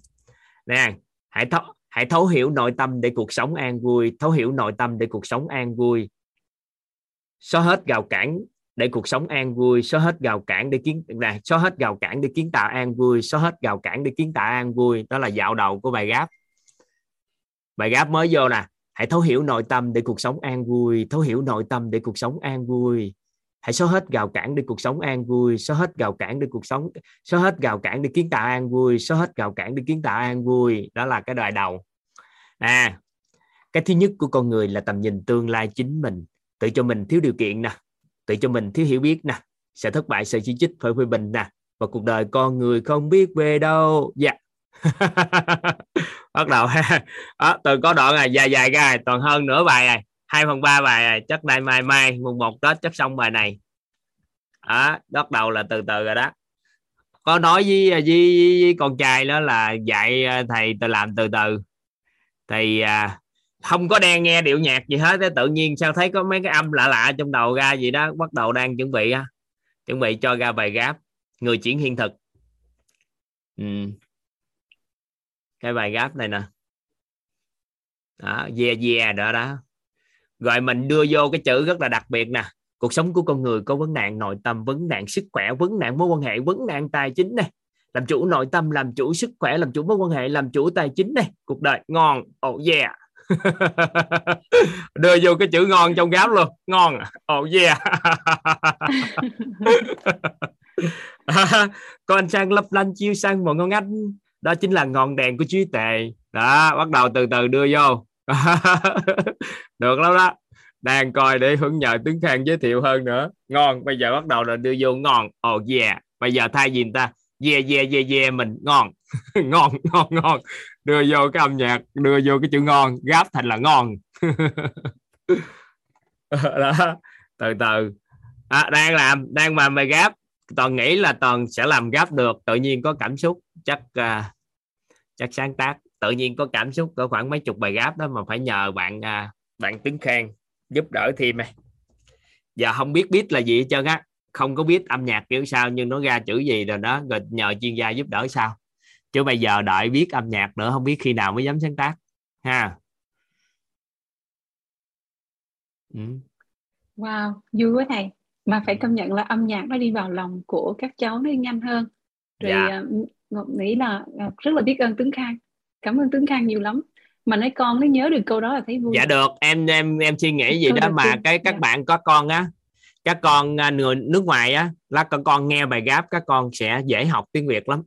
Nè, hãy thấu hãy thấu hiểu nội tâm để cuộc sống an vui, thấu hiểu nội tâm để cuộc sống an vui. Xóa hết gào cản để cuộc sống an vui, xóa hết gào cản để kiến là xóa hết gào cản để kiến tạo an vui, xóa hết gào cản để kiến tạo an vui. Đó là dạo đầu của bài gáp. Bài gáp mới vô nè hãy thấu hiểu nội tâm để cuộc sống an vui. Thấu hiểu nội tâm để cuộc sống an vui. Hãy xóa hết gào cản để cuộc sống an vui. Xóa hết gào cản để cuộc sống xóa hết gào cản để kiến tạo an vui. Xóa hết gào cản để kiến tạo an vui. Đó là cái đoạn đầu. À cái thứ nhất của con người là tầm nhìn tương lai chính mình. Tự cho mình thiếu điều kiện nè. Tự cho mình thiếu hiểu biết nè. Sẽ thất bại, sẽ chỉ trích, phải phê bình nè. Và cuộc đời con người không biết về đâu. Dạ. yeah. bắt đầu đó, từ có đoạn này dài dài ra toàn hơn nửa bài này hai phần ba bài này chắc nay mai mai mùng một tết chắc xong bài này. Đó bắt đầu là từ từ rồi đó. Có nói với à, với, với con trai đó là dạy à, thầy tôi làm từ từ. Thì à, không có đang nghe điệu nhạc gì hết tự nhiên sao thấy có mấy cái âm lạ lạ trong đầu ra gì đó bắt đầu đang chuẩn bị chuẩn bị cho ra bài gáp người chuyển hiện thực. Ừ cái bài gáp này nè. Đó yeah yeah đó đó. Rồi mình đưa vô cái chữ rất là đặc biệt nè. Cuộc sống của con người có vấn nạn nội tâm vấn nạn sức khỏe vấn nạn mối quan hệ vấn nạn tài chính này. Làm chủ nội tâm làm chủ sức khỏe làm chủ mối quan hệ làm chủ tài chính này. Cuộc đời ngon. Oh yeah. Đưa vô cái chữ ngon trong gáp luôn. Ngon. Oh yeah. Con sang lấp lanh chiêu sang một ngon anh đó chính là ngọn đèn của trí tuệ đó bắt đầu từ từ đưa vô. Được lắm đó. Đang coi để hưởng nhờ tướng khang giới thiệu hơn nữa. Ngon bây giờ bắt đầu là đưa vô ngon ồ oh yeah. Bây giờ thay gì ta yeah yeah yeah yeah mình ngon. Ngon ngon ngon. Đưa vô cái âm nhạc đưa vô cái chữ ngon. Gáp thành là ngon. Đó từ từ. À, đang làm đang mà mày gáp. Toàn nghĩ là toàn sẽ làm gáp được. Tự nhiên có cảm xúc chắc uh, chắc sáng tác. Tự nhiên có cảm xúc có khoảng mấy chục bài gáp đó mà phải nhờ bạn uh, bạn tướng khang giúp đỡ thêm này. Giờ không biết biết là gì hết trơn á. Không có biết âm nhạc kiểu sao nhưng nó ra chữ gì rồi đó. Rồi nhờ chuyên gia giúp đỡ sao. Chứ bây giờ đợi biết âm nhạc nữa không biết khi nào mới dám sáng tác. Ha. Ừ. wow vui quá thầy. Mà phải công nhận là âm nhạc nó đi vào lòng của các cháu nó nhanh hơn. Rồi dạ. Ngọc nghĩ là uh, rất là biết ơn tướng khang cảm ơn tướng khang nhiều lắm mà nói con nó nhớ được câu đó là thấy vui dạ được em em em suy nghĩ gì đó mà cái các dạ. bạn có con á các con uh, người nước ngoài á là các con nghe bài gáp các con sẽ dễ học tiếng việt lắm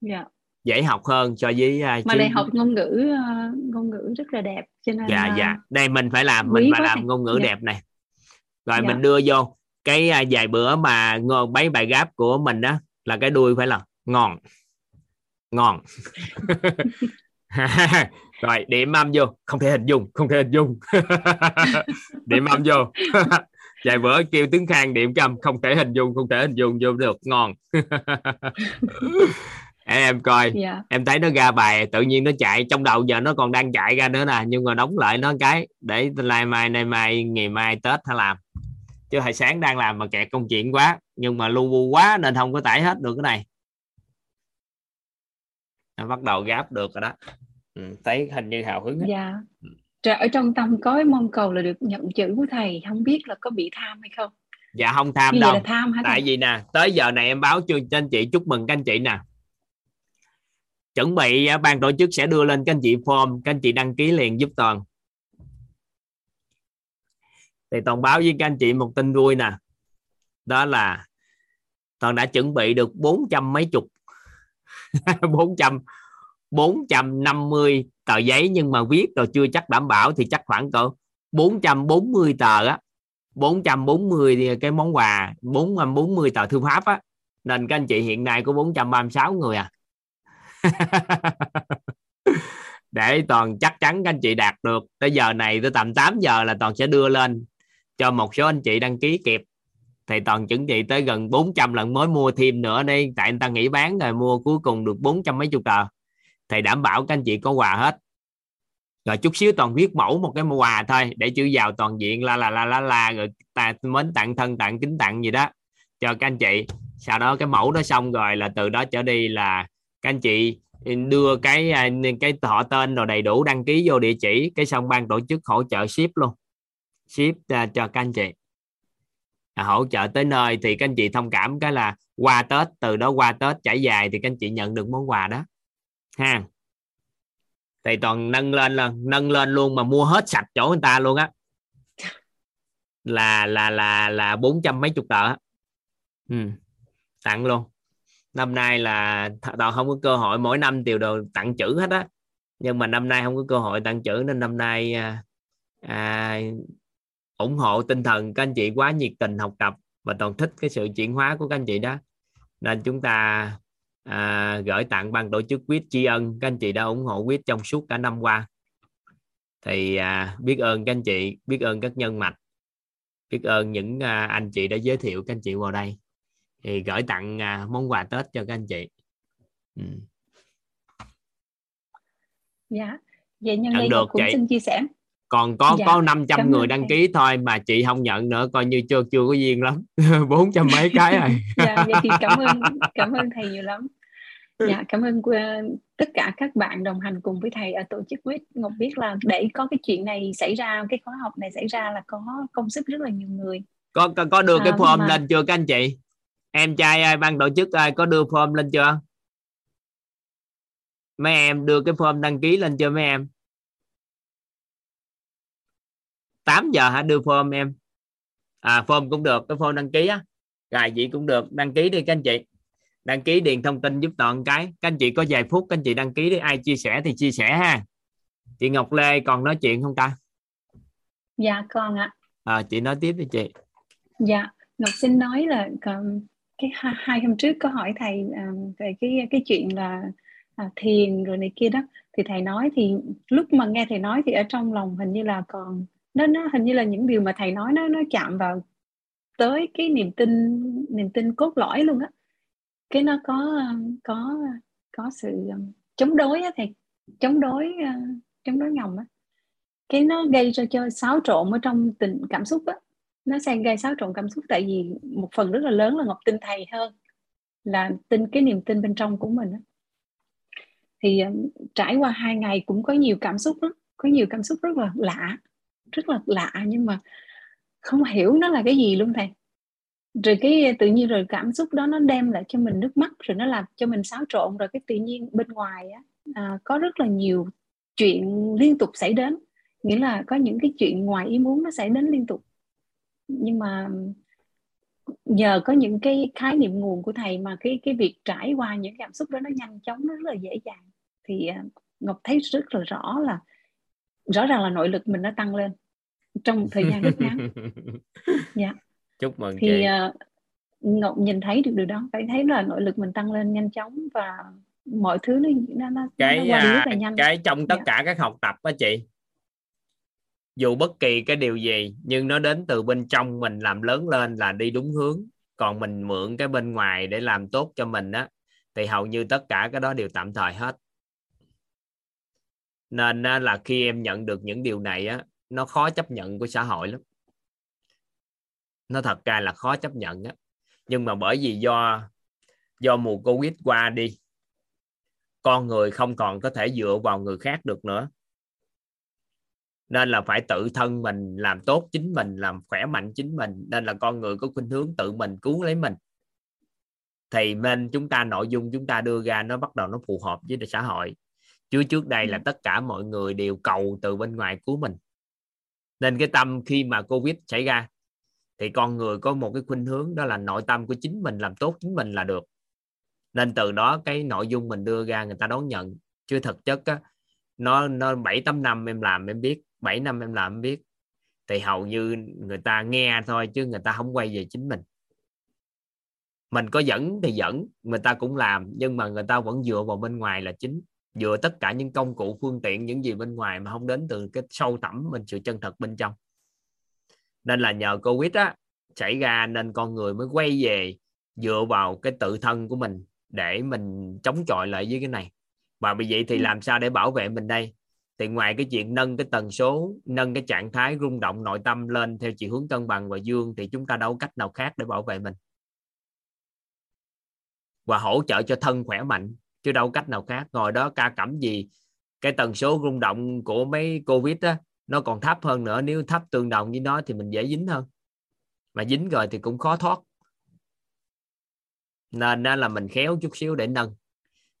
dạ dễ học hơn so với uh, mà đây học ngôn ngữ uh, ngôn ngữ rất là đẹp cho nên dạ uh, dạ đây mình phải làm mình phải làm này. ngôn ngữ dạ. đẹp này rồi dạ. mình đưa vô cái uh, vài bữa mà ngon mấy bài gáp của mình đó là cái đuôi phải là ngon. Ngon. Rồi điểm âm vô. Không thể hình dung không thể hình dung. Điểm âm vô. Vài bữa kêu tướng khang điểm cầm không thể hình dung không thể hình dung vô được. Ngon. Em coi. Yeah. Dạ. em thấy nó ra bài tự nhiên nó chạy. Trong đầu giờ nó còn đang chạy ra nữa nè nhưng mà đóng lại nó cái để lai mai nay mai ngày mai tết hãy làm. Chứ hồi sáng đang làm mà kẹt công chuyện quá nhưng mà lu bu quá nên không có tải hết được cái này nó bắt đầu gáp được rồi đó. Ừ, thấy hình như hào hứng dạ. Trời, ở trong tâm có mong cầu là được nhận chữ của thầy không biết là có bị tham hay không? Dạ không tham Như đâu. tham hả tại thầy? vì nè tới giờ này em báo cho anh chị chúc mừng các anh chị nè. Chuẩn bị à, ban tổ chức sẽ đưa lên các anh chị form các anh chị đăng ký liền giúp toàn. Thì toàn báo với các anh chị một tin vui nè. Đó là toàn đã chuẩn bị được 400 mấy chục 400 450 tờ giấy nhưng mà viết rồi chưa chắc đảm bảo thì chắc khoảng cỡ 440 tờ á. 440 thì cái món quà 440 tờ thư pháp á. Nên các anh chị hiện nay có 436 người à. Để toàn chắc chắn các anh chị đạt được. Tới giờ này tới tầm 8 giờ là toàn sẽ đưa lên cho một số anh chị đăng ký kịp thì toàn chuẩn bị tới gần 400 lần mới mua thêm nữa đi. Tại anh ta nghỉ bán rồi, mua cuối cùng được 400 mấy chục tờ. Thì đảm bảo các anh chị có quà hết. Rồi chút xíu toàn viết mẫu một cái quà thôi, để chữ vào toàn diện, la la la la la, rồi ta mến tặng thân tặng kính tặng gì đó cho các anh chị. Sau đó cái mẫu đó xong rồi là từ đó trở đi là các anh chị đưa cái à, cái họ tên rồi đầy đủ đăng ký vô địa chỉ. Cái xong ban tổ chức hỗ trợ ship luôn. Ship à, cho các anh chị. À, hỗ trợ tới nơi thì các anh chị thông cảm cái là qua tết từ đó qua tết trải dài thì các anh chị nhận được món quà đó. Ha. Thầy toàn nâng lên là nâng lên luôn mà mua hết sạch chỗ người ta luôn á. Là là là là bốn trăm mấy chục tờ ừ. tặng luôn. Năm nay là toàn không có cơ hội mỗi năm đều đều tặng chữ hết á. Nhưng mà năm nay không có cơ hội tặng chữ nên năm nay à, à ủng hộ tinh thần các anh chị quá nhiệt tình học tập và toàn thích cái sự chuyển hóa của các anh chị đó. Nên chúng ta à, gửi tặng ban tổ chức quyết tri ân các anh chị đã ủng hộ quyết trong suốt cả năm qua. Thì à, biết ơn các anh chị biết ơn các nhân mạch biết ơn những à, anh chị đã giới thiệu các anh chị vào đây. Thì gửi tặng à, món quà tết cho các anh chị. Ừ. dạ. Vậy nhân đây cũng chị. xin chia sẻ còn có dạ, có 500 người đăng ký thôi mà chị không nhận nữa coi như chưa chưa có duyên lắm. Bốn trăm mấy cái rồi. Dạ vậy thì cảm ơn cảm ơn thầy nhiều lắm. Dạ cảm ơn uh, tất cả các bạn đồng hành cùng với thầy ở tổ chức quyết ngọc biết là để có cái chuyện này xảy ra cái khóa học này xảy ra là có công sức rất là nhiều người. Có có, có đưa à, cái form mà... lên chưa các anh chị? Em trai ai ban tổ chức ai có đưa form lên chưa? Mấy em đưa cái form đăng ký lên chưa mấy em 8 giờ hả? Đưa form em. À form cũng được cái form đăng ký á. Rồi chị cũng được. Đăng ký đi các anh chị. Đăng ký điền thông tin giúp toàn cái. Các anh chị có vài phút các anh chị đăng ký đi. Ai chia sẻ thì chia sẻ ha. Chị Ngọc Lê còn nói chuyện không ta? Dạ con ạ. À, chị nói tiếp đi chị. Dạ Ngọc xin nói là cái hai hôm trước có hỏi thầy uh, về cái cái chuyện là uh, thiền rồi này kia đó. Thì thầy nói thì lúc mà nghe thầy nói thì ở trong lòng hình như là còn nó nó hình như là những điều mà thầy nói nó nó chạm vào tới cái niềm tin niềm tin cốt lõi luôn á. Cái nó có có có sự um, chống đối á thầy, chống đối ờ, chống đối ngầm á. Cái nó gây cho cho xáo trộn ở trong tình, cảm xúc á. Nó sẽ gây xáo trộn cảm xúc tại vì một phần rất là lớn là ngọc tin thầy hơn, là tin cái niềm tin bên trong của mình á. Thì um, trải qua hai ngày cũng có nhiều cảm xúc lắm, có nhiều cảm xúc rất là lạ rất là lạ nhưng mà không hiểu nó là cái gì luôn thầy. Rồi cái tự nhiên rồi cảm xúc đó nó đem lại cho mình nước mắt rồi nó làm cho mình xáo trộn rồi cái tự nhiên bên ngoài á à, có rất là nhiều chuyện liên tục xảy đến. Nghĩa là có những cái chuyện ngoài ý muốn nó xảy đến liên tục. Nhưng mà nhờ có những cái khái niệm nguồn của thầy mà cái cái việc trải qua những cảm xúc đó nó nhanh chóng nó rất là dễ dàng. Thì à, ngọc thấy rất là rõ là rõ ràng là nội lực mình nó tăng lên trong thời gian rất ngắn. Dạ. Chúc mừng thì chị. Uh, ngọc nhìn thấy được điều đó phải thấy là nội lực mình tăng lên nhanh chóng và mọi thứ nó nó, nó cái nó quay rất là nhanh. cái trong tất dạ. cả các học tập đó chị dù bất kỳ cái điều gì nhưng nó đến từ bên trong mình làm lớn lên là đi đúng hướng. Còn mình mượn cái bên ngoài để làm tốt cho mình á thì hầu như tất cả cái đó đều tạm thời hết. Nên là khi em nhận được những điều này á nó khó chấp nhận của xã hội lắm. Nó thật ra là khó chấp nhận á. Nhưng mà bởi vì do do mùa covid qua đi con người không còn có thể dựa vào người khác được nữa. Nên là phải tự thân mình làm tốt chính mình làm khỏe mạnh chính mình. Nên là con người có khuynh hướng tự mình cứu lấy mình. Thì nên chúng ta nội dung chúng ta đưa ra nó bắt đầu nó phù hợp với xã hội. Chứ trước đây là ừ. tất cả mọi người đều cầu từ bên ngoài cứu mình nên cái tâm khi mà covid xảy ra thì con người có một cái khuynh hướng đó là nội tâm của chính mình làm tốt chính mình là được. Nên từ đó cái nội dung mình đưa ra người ta đón nhận. Chứ thực chất á, nó nó bảy tám năm em làm em biết 7 năm em làm em biết. Thì hầu như người ta nghe thôi chứ người ta không quay về chính mình. Mình có dẫn thì dẫn người ta cũng làm nhưng mà người ta vẫn dựa vào bên ngoài là chính dựa tất cả những công cụ phương tiện những gì bên ngoài mà không đến từ cái sâu thẳm mình sự chân thật bên trong. Nên là nhờ covid á xảy ra nên con người mới quay về dựa vào cái tự thân của mình để mình chống chọi lại với cái này. Và vì vậy thì ừ. làm sao để bảo vệ mình đây? Thì ngoài cái chuyện nâng cái tần số nâng cái trạng thái rung động nội tâm lên theo chiều hướng cân bằng và dương thì chúng ta đâu có cách nào khác để bảo vệ mình? Và hỗ trợ cho thân khỏe mạnh chứ đâu cách nào khác. Ngồi đó ca cẩm gì, cái tần số rung động của mấy covid á, nó còn thấp hơn nữa. Nếu thấp tương đồng với nó thì mình dễ dính hơn. Mà dính rồi thì cũng khó thoát. Nên là mình khéo chút xíu để nâng.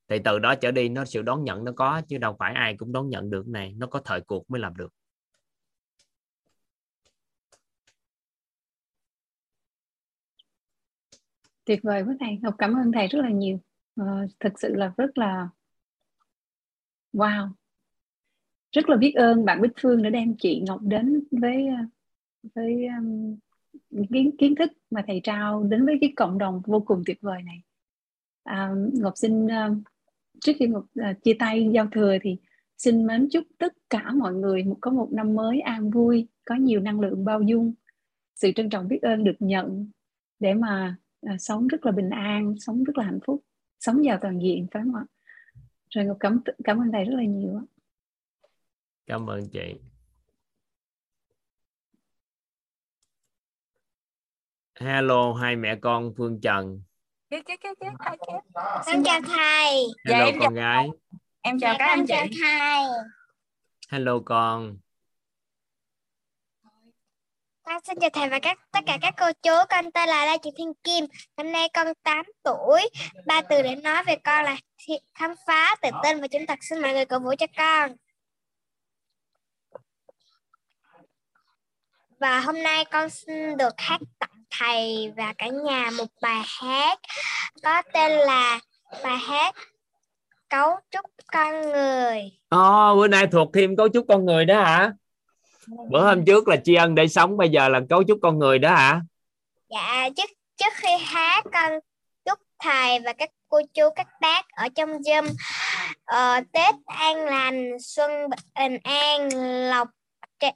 Thì từ đó trở đi, nó sự đón nhận nó có, chứ đâu phải ai cũng đón nhận được này. Nó có thời cuộc mới làm được. Tuyệt vời quá thầy. Học cảm ơn thầy rất là nhiều uh, thực sự là rất là wow. Rất là biết ơn bạn Bích Phương đã đem chị Ngọc đến với ờ, với um, kiến kiến thức mà thầy trao đến với cái cộng đồng vô cùng tuyệt vời này. À, Ngọc xin uh, trước khi Ngọc uh, chia tay giao thừa thì xin mến chúc tất cả mọi người có một năm mới an vui có nhiều năng lượng bao dung. Sự trân trọng biết ơn được nhận để mà uh, sống rất là bình an sống rất là hạnh phúc sống giàu toàn diện phải không ạ? Rồi ngọc cảm cảm ơn thầy rất là nhiều cảm ơn chị. Hello hai mẹ con phương trần. Em chào thầy. Hello dạ, em con chào... gái. em chào các anh chị. thầy. Hello con con xin chào thầy và các tất cả các cô chú. Con tên là Lê Chị Thiên Kim. Năm nay con 8 tuổi. Ba từ để nói về con là khám phá, tự tin và chứng thật. Xin mọi người cổ vũ cho con. Và hôm nay con xin được hát tặng thầy và cả nhà một bài hát có tên là bài hát cấu trúc con người. Ồ, oh, bữa nay thuộc thêm cấu trúc con người đó hả? Bữa hôm trước là tri ân để sống bây giờ là cấu trúc con người đó hả? Dạ trước trước khi hát con chúc thầy và các cô chú các bác ở trong Zoom uh, Tết an lành xuân bình an lộc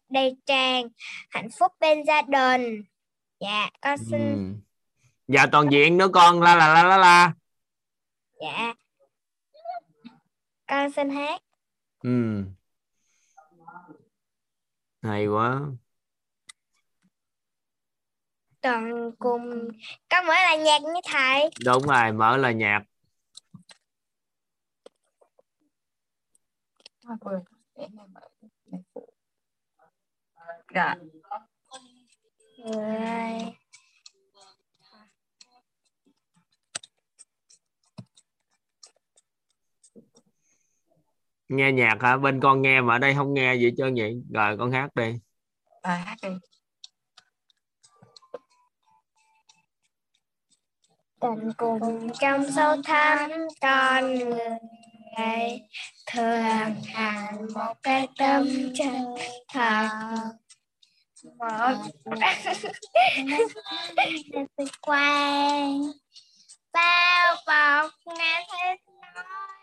đầy tràn hạnh phúc bên gia đình. Dạ con xin ừ. dạ toàn diện nữa con. La la la la la. Dạ. Con xin hát. Ừ hay quá. Toàn cùng con mở là nhạc như thầy. Đúng rồi mở là nhạc. Dạ nghe nhạc hả? Bên con nghe mà ở đây không nghe gì cho vậy. Rồi con hát đi. À, hát đi. Tình cùng trong sâu thẳm con người thường hằng một cái tâm chân thật một sự quan bao bọc nghe thấy nói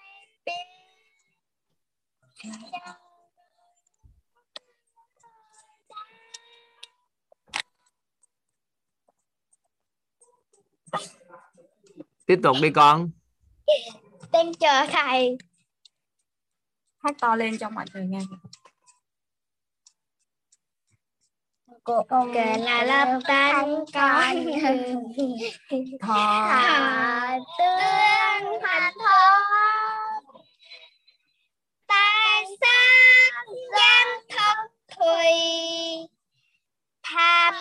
tiếp tục đi con đang chờ thầy hát to lên cho mọi người nghe cô kể là lớp tan con thọ tương thành thọ tài sáng gian thật thùy tham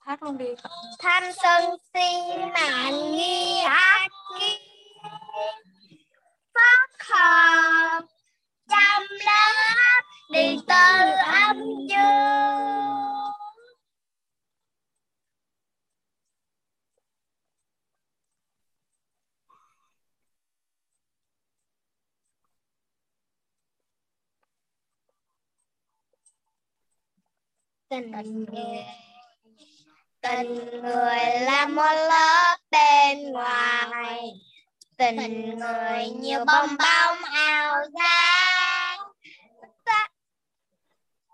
hát luôn đi. tham sân si mạng nghi ác ký phát hợp trăm lớp đi từ âm dương tình người tình người là một lớp bên ngoài. Tình người như bong bóng ảo giác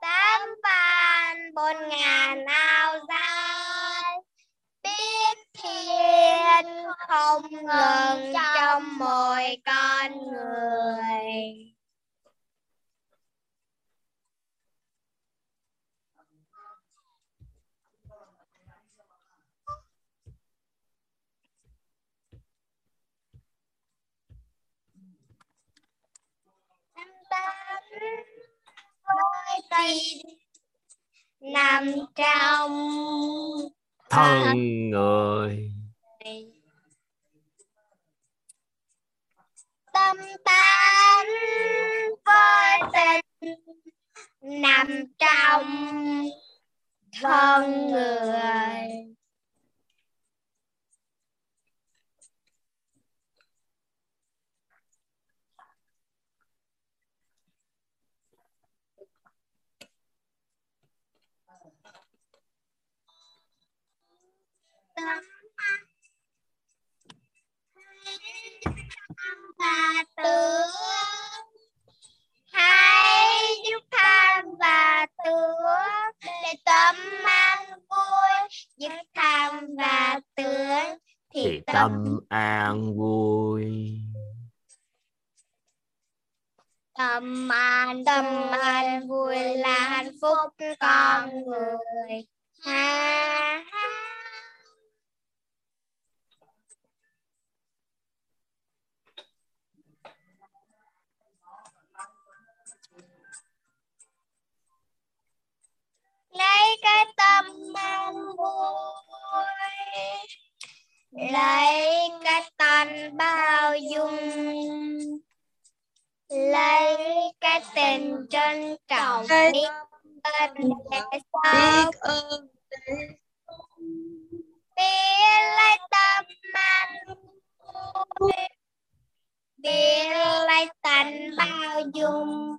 tám vạn bốn ngàn ao dài. Biết thiên không ngừng trong mỗi con người. Với tim nằm trong thân người. Tâm tánh với tình nằm trong thân người tâm và tướng hãy giúp tham và tướng để tâm an vui giúp tham và tướng thì tâm an vui tâm an tâm an vui là hạnh phúc con người ha ha lấy cái tâm an vui. Lấy cái tâm bao dung. Lấy cái tình trân trọng biết ơn để sao biết lấy tâm an vui. Biết lấy tình bao dung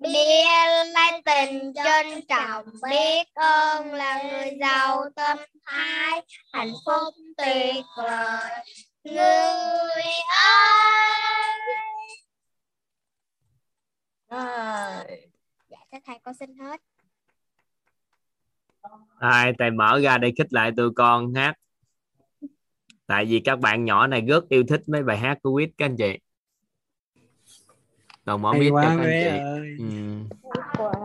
biết lấy tình trân trọng biết ơn là người giàu tâm thái hạnh phúc tuyệt vời. Người ơi! Rồi. dạ thưa thầy con xin hết. Ai thầy mở ra để khích lại tụi con hát. Tại vì các bạn nhỏ này rất yêu thích mấy bài hát của quýt các anh chị đồng mở hay mic cho quá các anh chị. ơi. Ừ.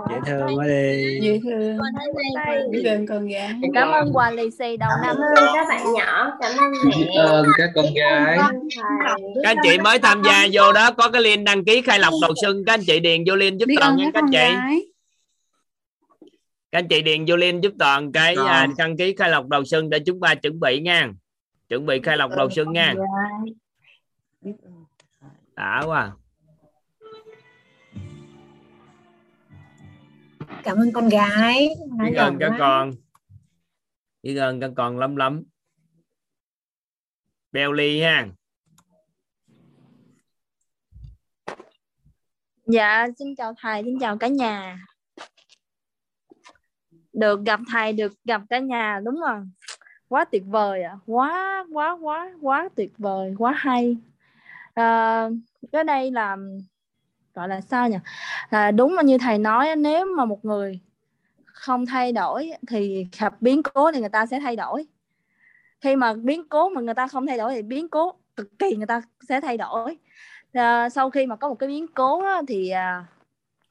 dễ thương quá đi. dễ thương biết ơn con gái. Cảm ơn quà lì xì đầu năm. Các bạn nhỏ cảm ơn mẹ. Ơn các con gái. Các anh chị mới tham gia vô đó có cái link đăng ký khai lọc đầu xuân các anh chị điền vô link giúp biết toàn ơn nha các các anh con chị. gái. Các anh chị điền vô link giúp toàn cái Rồi. à, đăng ký khai lọc đầu xuân để chúng ta chuẩn bị nha. Chuẩn bị khai lọc đầu xuân nha. Đã quá cảm ơn con gái. Biết ơn các con. Biết ơn các con lắm lắm beo ly ha. Dạ xin chào thầy xin chào cả nhà. Được gặp thầy được gặp cả nhà đúng rồi. Quá tuyệt vời ạ. Quá quá quá quá tuyệt vời quá hay. À, cái đây là gọi là sao nhỉ? À, đúng là như thầy nói nếu mà một người không thay đổi thì gặp biến cố thì người ta sẽ thay đổi. Khi mà biến cố mà người ta không thay đổi thì biến cố cực kỳ người ta sẽ thay đổi. À, sau khi mà có một cái biến cố á, thì à,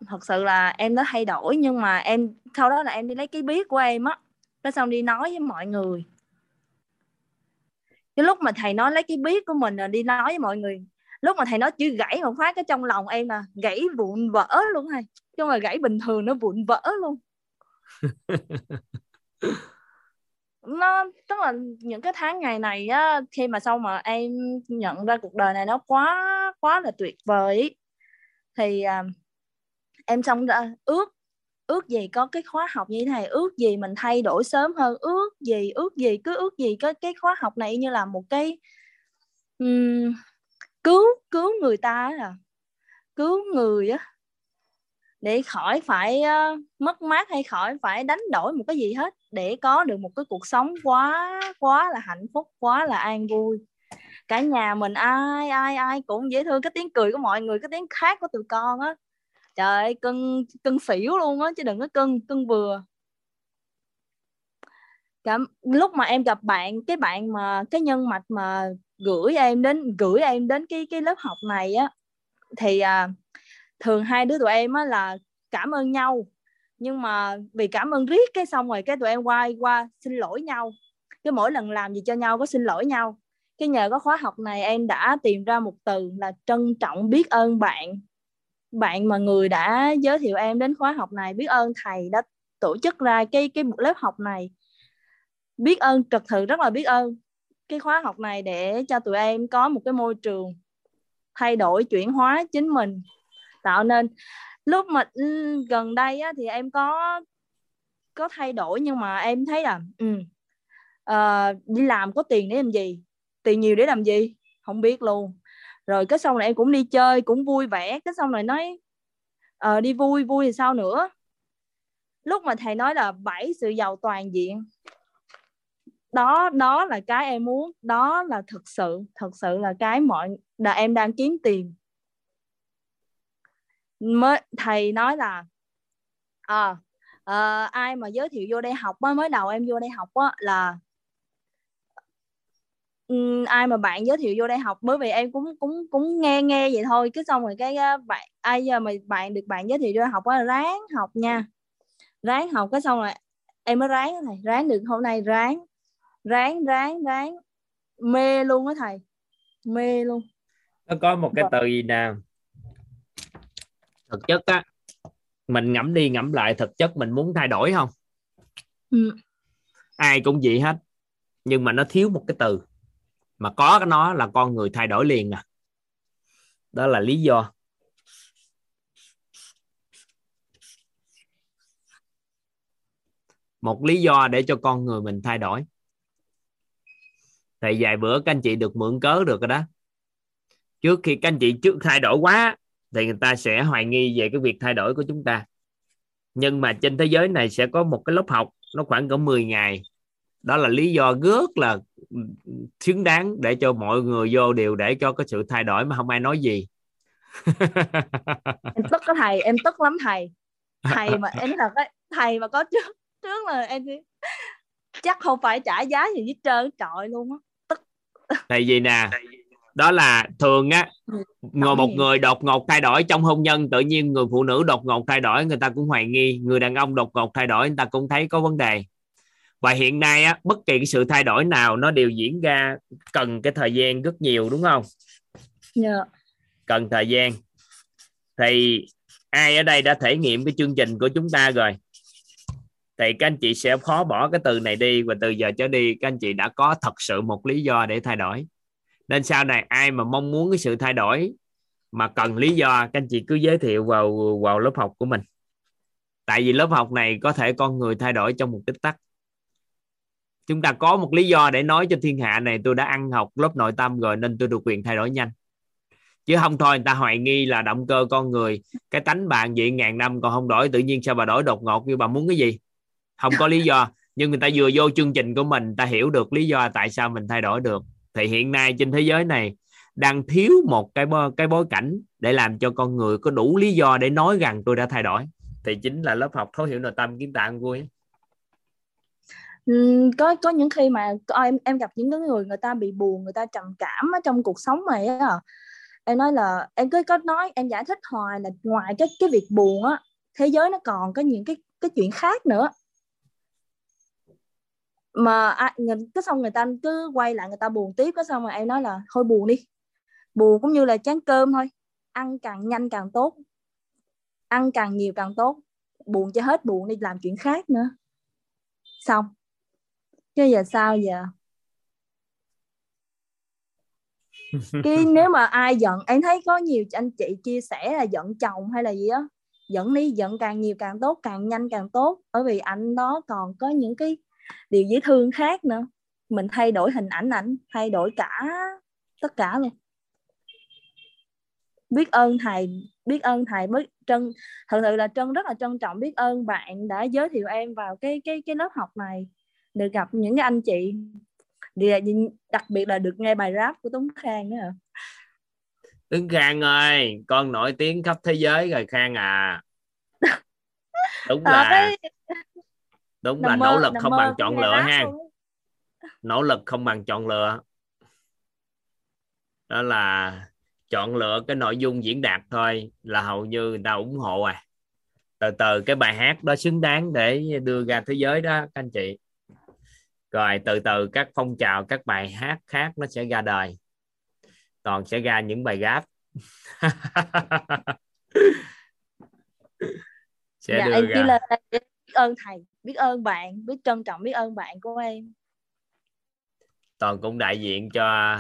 thật sự là em đã thay đổi nhưng mà em sau đó là em đi lấy cái biết của em á cái xong đi nói với mọi người. Cái lúc mà thầy nói lấy cái biết của mình rồi đi nói với mọi người lúc mà thầy nói chữ gãy một phát cái trong lòng em là gãy vụn vỡ luôn thầy. Chứ phải gãy bình thường nó vụn vỡ luôn. Nó tức là những cái tháng ngày này á khi mà sau mà em nhận ra cuộc đời này nó quá quá là tuyệt vời ý, thì à, em xong ra ước ước gì có cái khóa học như thế này ước gì mình thay đổi sớm hơn ước gì ước gì cứ ước gì cái cái khóa học này như là một cái um, cứu cứu người ta là à cứu người á để khỏi phải uh, mất mát hay khỏi phải đánh đổi một cái gì hết để có được một cái cuộc sống quá quá là hạnh phúc quá là an vui. Cả nhà mình ai ai ai cũng dễ thương cái tiếng cười của mọi người cái tiếng khác của tụi con á. Trời ơi cưng cưng xỉu luôn á chứ đừng có cưng cưng vừa cả lúc mà em gặp bạn cái bạn mà cái nhân mạch mà gửi em đến gửi em đến cái cái lớp học này á. Thì à, thường hai đứa tụi em á là cảm ơn nhau nhưng mà vì cảm ơn riết cái xong rồi cái tụi em quay qua xin lỗi nhau. Cái mỗi lần làm gì cho nhau có xin lỗi nhau. Cái nhờ có khóa học này em đã tìm ra một từ là trân trọng biết ơn bạn. Bạn mà người đã giới thiệu em đến khóa học này biết ơn thầy đã tổ chức ra cái cái lớp học này. Biết ơn thật sự rất là biết ơn cái khóa học này để cho tụi em có một cái môi trường thay đổi chuyển hóa chính mình tạo nên. Lúc mà ừ, gần đây á, thì em có có thay đổi nhưng mà em thấy là ừ, uh, đi làm có tiền để làm gì? Tiền nhiều để làm gì? Không biết luôn. Rồi cái xong này em cũng đi chơi cũng vui vẻ. Cái xong này nói uh, đi vui vui thì sao nữa? Lúc mà thầy nói là bảy sự giàu toàn diện đó đó là cái em muốn. Đó là thực sự thật sự là cái mọi là em đang kiếm tiền. Mới thầy nói là à, à, ai mà giới thiệu vô đây học mới mới đầu em vô đây học á là um, ai mà bạn giới thiệu vô đây học bởi vì em cũng cũng cũng nghe nghe vậy thôi. Cứ xong rồi cái bạn ai giờ mà bạn được bạn giới thiệu vô học á ráng học nha. Ráng học cái xong rồi em mới ráng này ráng được hôm nay ráng ráng ráng ráng. Mê luôn á thầy. Mê luôn. Nó có một cái từ gì nào? Thực chất á mình ngẫm đi ngẫm lại thực chất mình muốn thay đổi không? Ừ. ai cũng vậy hết nhưng mà nó thiếu một cái từ. Mà có cái nó là con người thay đổi liền à. Đó là lý do. Một lý do để cho con người mình thay đổi thì vài bữa các anh chị được mượn cớ được rồi đó. Trước khi các anh chị trước thay đổi quá, thì người ta sẽ hoài nghi về cái việc thay đổi của chúng ta. Nhưng mà trên thế giới này sẽ có một cái lớp học, nó khoảng cỡ 10 ngày. Đó là lý do rất là xứng đáng để cho mọi người vô đều để cho có sự thay đổi mà không ai nói gì. Em tức có thầy, em tức lắm thầy. Thầy mà em là cái thầy mà có trước trước là em chắc không phải trả giá gì hết trơn trọi luôn á thầy gì nè đó là thường á ngồi một người đột ngột thay đổi trong hôn nhân tự nhiên người phụ nữ đột ngột thay đổi người ta cũng hoài nghi người đàn ông đột ngột thay đổi người ta cũng thấy có vấn đề và hiện nay á bất kỳ cái sự thay đổi nào nó đều diễn ra cần cái thời gian rất nhiều đúng không yeah. Dạ. cần thời gian thì ai ở đây đã thể nghiệm cái chương trình của chúng ta rồi thì các anh chị sẽ khó bỏ cái từ này đi và từ giờ trở đi các anh chị đã có thật sự một lý do để thay đổi. Nên sau này ai mà mong muốn cái sự thay đổi mà cần lý do, các anh chị cứ giới thiệu vào vào lớp học của mình. Tại vì lớp học này có thể con người thay đổi trong một tích tắc. Chúng ta có một lý do để nói cho thiên hạ này, tôi đã ăn học lớp nội tâm rồi nên tôi được quyền thay đổi nhanh. Chứ không thôi, người ta hoài nghi là động cơ con người, cái tánh bạn vậy ngàn năm còn không đổi, tự nhiên sao bà đổi đột ngột như bà muốn cái gì? Không có lý do. Nhưng người ta vừa vô chương trình của mình ta hiểu được lý do tại sao mình thay đổi được. Thì hiện nay trên thế giới này đang thiếu một cái bối, cái bối cảnh để làm cho con người có đủ lý do để nói rằng tôi đã thay đổi. Thì chính là lớp học thấu hiểu nội tâm kiến tạo vui. Có có những khi mà em em gặp những cái người người ta bị buồn người ta trầm cảm ở trong cuộc sống này á. Em nói là em cứ có nói em giải thích hoài là ngoài cái cái việc buồn á thế giới nó còn có những cái cái chuyện khác nữa mà à, cái xong người ta cứ quay lại người ta buồn tiếp cái xong mà em nói là thôi buồn đi. Buồn cũng như là chán cơm thôi. Ăn càng nhanh càng tốt. Ăn càng nhiều càng tốt. Buồn cho hết buồn đi làm chuyện khác nữa. Xong. Chứ giờ sao giờ? Cái nếu mà ai giận em thấy có nhiều anh chị chia sẻ là giận chồng hay là gì á giận đi giận càng nhiều càng tốt càng nhanh càng tốt. Bởi vì anh đó còn có những cái điều dễ thương khác nữa. Mình thay đổi hình ảnh ảnh thay đổi cả tất cả luôn. Biết ơn thầy biết ơn thầy biết trân thật sự là trân rất là trân trọng biết ơn bạn đã giới thiệu em vào cái cái cái lớp học này được gặp những cái anh chị. Đặc biệt là được nghe bài rap của Tuấn Khang nữa Tuấn Khang ơi con nổi tiếng khắp thế giới rồi Khang à. Đúng là cái... đúng là nỗ lực không bằng chọn lựa ha. nỗ lực không bằng chọn lựa. Đó là chọn lựa cái nội dung diễn đạt thôi là hầu như người ta ủng hộ à. Từ từ cái bài hát đó xứng đáng để đưa ra thế giới đó các anh chị. Rồi từ từ các phong trào các bài hát khác nó sẽ ra đời. Toàn sẽ ra những bài rap. Sẽ dạ, đưa em ra. là biết ơn thầy biết ơn bạn biết trân trọng biết ơn bạn của em. Toàn cũng đại diện cho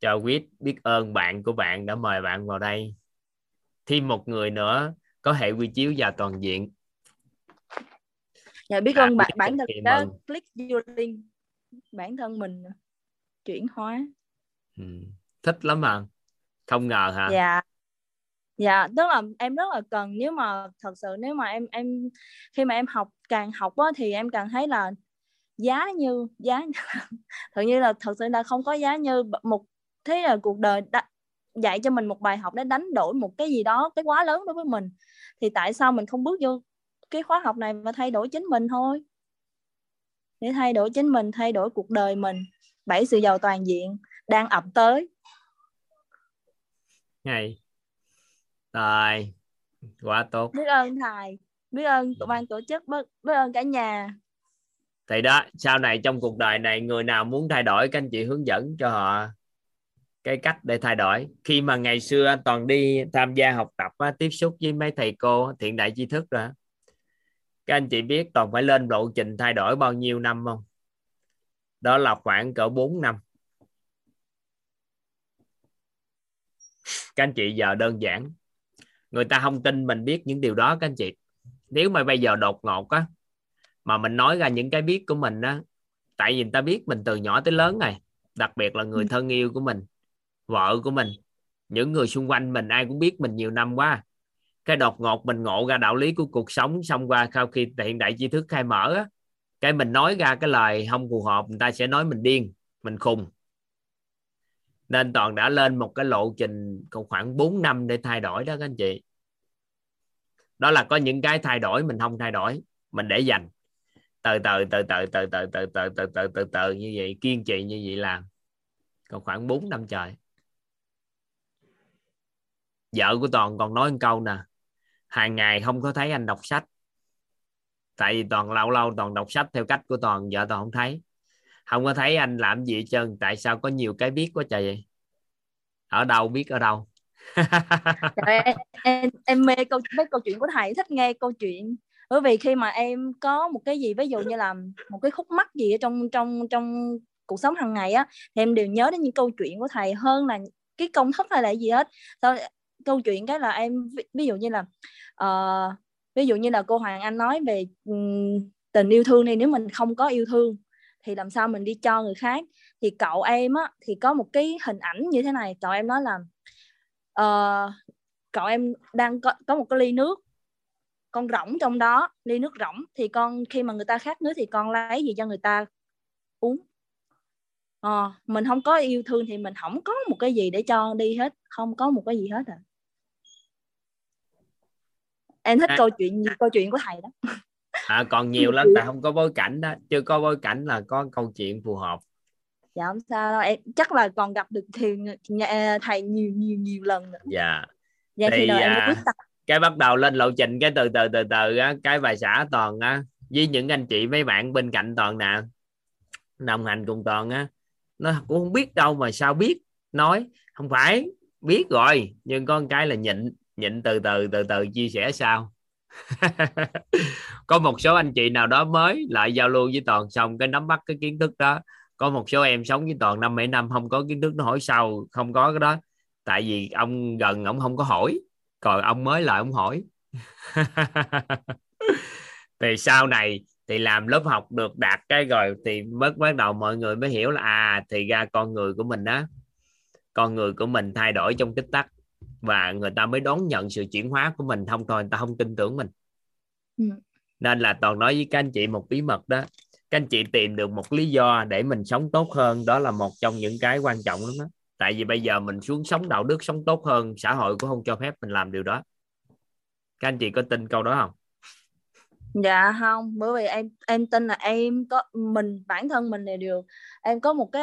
cho quýt biết ơn bạn của bạn đã mời bạn vào đây. Thêm một người nữa có hệ quy chiếu và toàn diện. Dạ biết ơn bạn bản thân đã mừng. click vô link. Bản thân mình chuyển hóa. Ừ. thích lắm mà không ngờ hả? Dạ dạ tức là em rất là cần nếu mà thật sự nếu mà em em khi mà em học càng học á, thì em càng thấy là giá như giá tự nhiên là thật sự là không có giá như một thế là cuộc đời đã, dạy cho mình một bài học để đánh đổi một cái gì đó cái quá lớn đối với mình. Thì tại sao mình không bước vô cái khóa học này và thay đổi chính mình thôi? Để thay đổi chính mình thay đổi cuộc đời mình. Bảy sự giàu toàn diện đang ập tới. Ngày rồi quá tốt. Biết ơn thầy biết ơn tụi ban tổ chức biết, biết ơn cả nhà. Thì đó sau này trong cuộc đời này người nào muốn thay đổi các anh chị hướng dẫn cho họ cái cách để thay đổi. Khi mà ngày xưa toàn đi tham gia học tập tiếp xúc với mấy thầy cô thiện đại tri thức rồi các anh chị biết toàn phải lên lộ trình thay đổi bao nhiêu năm không? Đó là khoảng cỡ 4 năm. Các anh chị giờ đơn giản người ta không tin mình biết những điều đó các anh chị. Nếu mà bây giờ đột ngột á mà mình nói ra những cái biết của mình á tại vì người ta biết mình từ nhỏ tới lớn này đặc biệt là người ừ. thân yêu của mình vợ của mình những người xung quanh mình ai cũng biết mình nhiều năm quá. Cái đột ngột mình ngộ ra đạo lý của cuộc sống xong qua sau khi hiện đại tri thức khai mở á, cái mình nói ra cái lời không phù hợp người ta sẽ nói mình điên mình khùng nên toàn đã lên một cái lộ trình còn khoảng 4 năm để thay đổi đó các anh chị đó là có những cái thay đổi mình không thay đổi mình để dành từ từ từ từ từ từ từ từ từ từ từ từ như vậy kiên trì như vậy làm còn khoảng 4 năm trời vợ của toàn còn nói một câu nè hàng ngày không có thấy anh đọc sách tại vì toàn lâu lâu toàn đọc sách theo cách của toàn vợ toàn không thấy không có thấy anh làm gì hết trơn. Tại sao có nhiều cái biết quá trời vậy? Ở đâu biết ở đâu? Trời, em, em, em mê câu mấy câu chuyện của thầy thích nghe câu chuyện. Bởi vì khi mà em có một cái gì ví dụ như là một cái khúc mắc gì ở trong trong trong cuộc sống hàng ngày á thì em đều nhớ đến những câu chuyện của thầy hơn là cái công thức hay là gì hết. Sau câu chuyện cái là em ví dụ như là uh, ví dụ như là cô Hoàng Anh nói về um, tình yêu thương này nếu mình không có yêu thương thì làm sao mình đi cho người khác? Thì cậu em á thì có một cái hình ảnh như thế này cậu em nói là uh, cậu em đang có, có một cái ly nước con rỗng trong đó ly nước rỗng thì con khi mà người ta khát nước thì con lấy gì cho người ta uống? Ờ, mình không có yêu thương thì mình không có một cái gì để cho đi hết không có một cái gì hết à. Em thích à. câu chuyện câu chuyện của thầy đó à, còn nhiều lắm tại không có bối cảnh đó chưa có bối cảnh là có câu chuyện phù hợp. Dạ không sao đâu em chắc là còn gặp được thì thầy nhiều nhiều nhiều lần nữa. Dạ. Dạ thì, thì em à, quyết tâm cái bắt đầu lên lộ trình cái từ từ từ từ á cái bài xã toàn á với những anh chị mấy bạn bên cạnh toàn nè đồng hành cùng toàn á nó cũng không biết đâu mà sao biết nói không phải biết rồi nhưng con cái là nhịn nhịn từ từ từ từ chia sẻ sao có một số anh chị nào đó mới lại giao lưu với toàn xong cái nắm bắt cái kiến thức đó. Có một số em sống với toàn năm mấy năm, không có kiến thức nó hỏi sau không có cái đó. Tại vì ông gần ông không có hỏi, còn ông mới lại ông hỏi. Thì sau này thì làm lớp học được đạt cái rồi thì mới bắt đầu mọi người mới hiểu là à thì ra con người của mình đó con người của mình thay đổi trong tích tắc và người ta mới đón nhận sự chuyển hóa của mình không thôi người ta không tin tưởng mình. Ừ. nên là toàn nói với các anh chị một bí mật đó. Các anh chị tìm được một lý do để mình sống tốt hơn đó là một trong những cái quan trọng lắm đó tại vì bây giờ mình xuống sống đạo đức sống tốt hơn xã hội cũng không cho phép mình làm điều đó. Các anh chị có tin câu đó không dạ không bởi vì em em tin là em có mình bản thân mình là điều em có một cái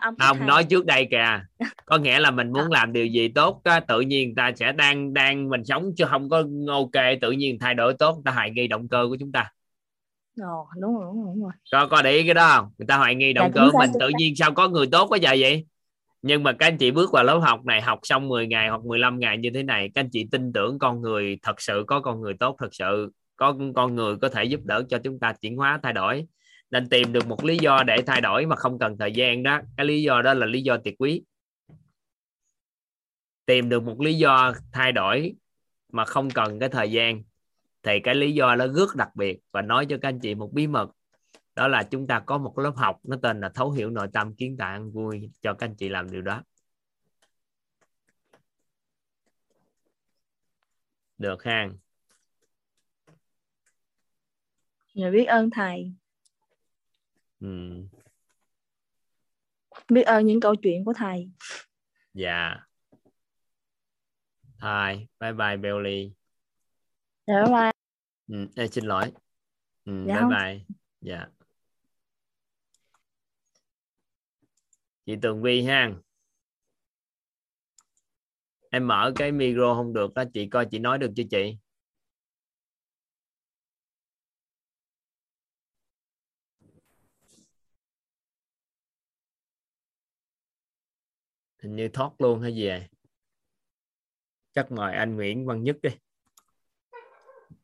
âm không hàng. nói trước đây kìa có nghĩa là mình muốn à. làm điều gì tốt á, tự nhiên ta sẽ đang đang mình sống chứ không có ok tự nhiên thay đổi tốt ta hoài nghi động cơ của chúng ta Ồ, đúng rồi, đúng rồi, đúng rồi. có có để ý cái đó không người ta hoài nghi dạ, động dạ, cơ mình tự nhiên sao có người tốt quá vậy vậy nhưng mà các anh chị bước vào lớp học này học xong 10 ngày hoặc 15 ngày như thế này các anh chị tin tưởng con người thật sự có con người tốt thật sự có con người có thể giúp đỡ cho chúng ta chuyển hóa, thay đổi. Nên tìm được một lý do để thay đổi mà không cần thời gian đó. Cái lý do đó là lý do tuyệt quý. Tìm được một lý do thay đổi mà không cần cái thời gian, thì cái lý do nó rất đặc biệt. Và nói cho các anh chị một bí mật. Đó là chúng ta có một lớp học, nó tên là thấu hiểu nội tâm kiến tạo ăn vui. Cho các anh chị làm điều đó. Được ha? Dạ biết ơn thầy. ừ. Biết ơn những câu chuyện của thầy. dạ Thôi, bye bye Belly. Dạ bye. Ừ, ê, xin lỗi. Ừ, Dạ bye không. bye. Dạ. Chị Tường Vi ha. Em mở cái micro không được á, chị coi chị nói được chưa chị? Hình như thoát luôn hay gì vậy? Chắc mời anh Nguyễn Văn Nhất đi.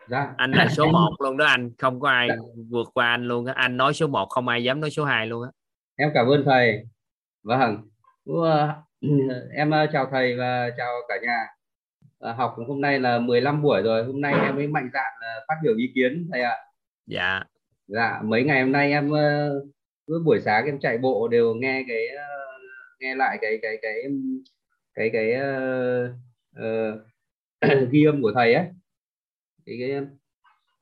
dạ Anh là số 1 luôn đó anh, không có ai vượt qua anh luôn á. Anh nói số 1 không ai dám nói số 2 luôn á. em cảm ơn thầy vâng em ờ, chào thầy và chào cả nhà Ờ, học hôm nay là 15 buổi rồi hôm nay em mới mạnh dạn ờ, phát biểu ý kiến thầy ạ Dạ. dạ mấy ngày hôm nay em cứ buổi sáng em chạy bộ đều nghe cái nghe lại cái cái cái cái cái ờ, ờ, ghi âm của thầy ấy cái, cái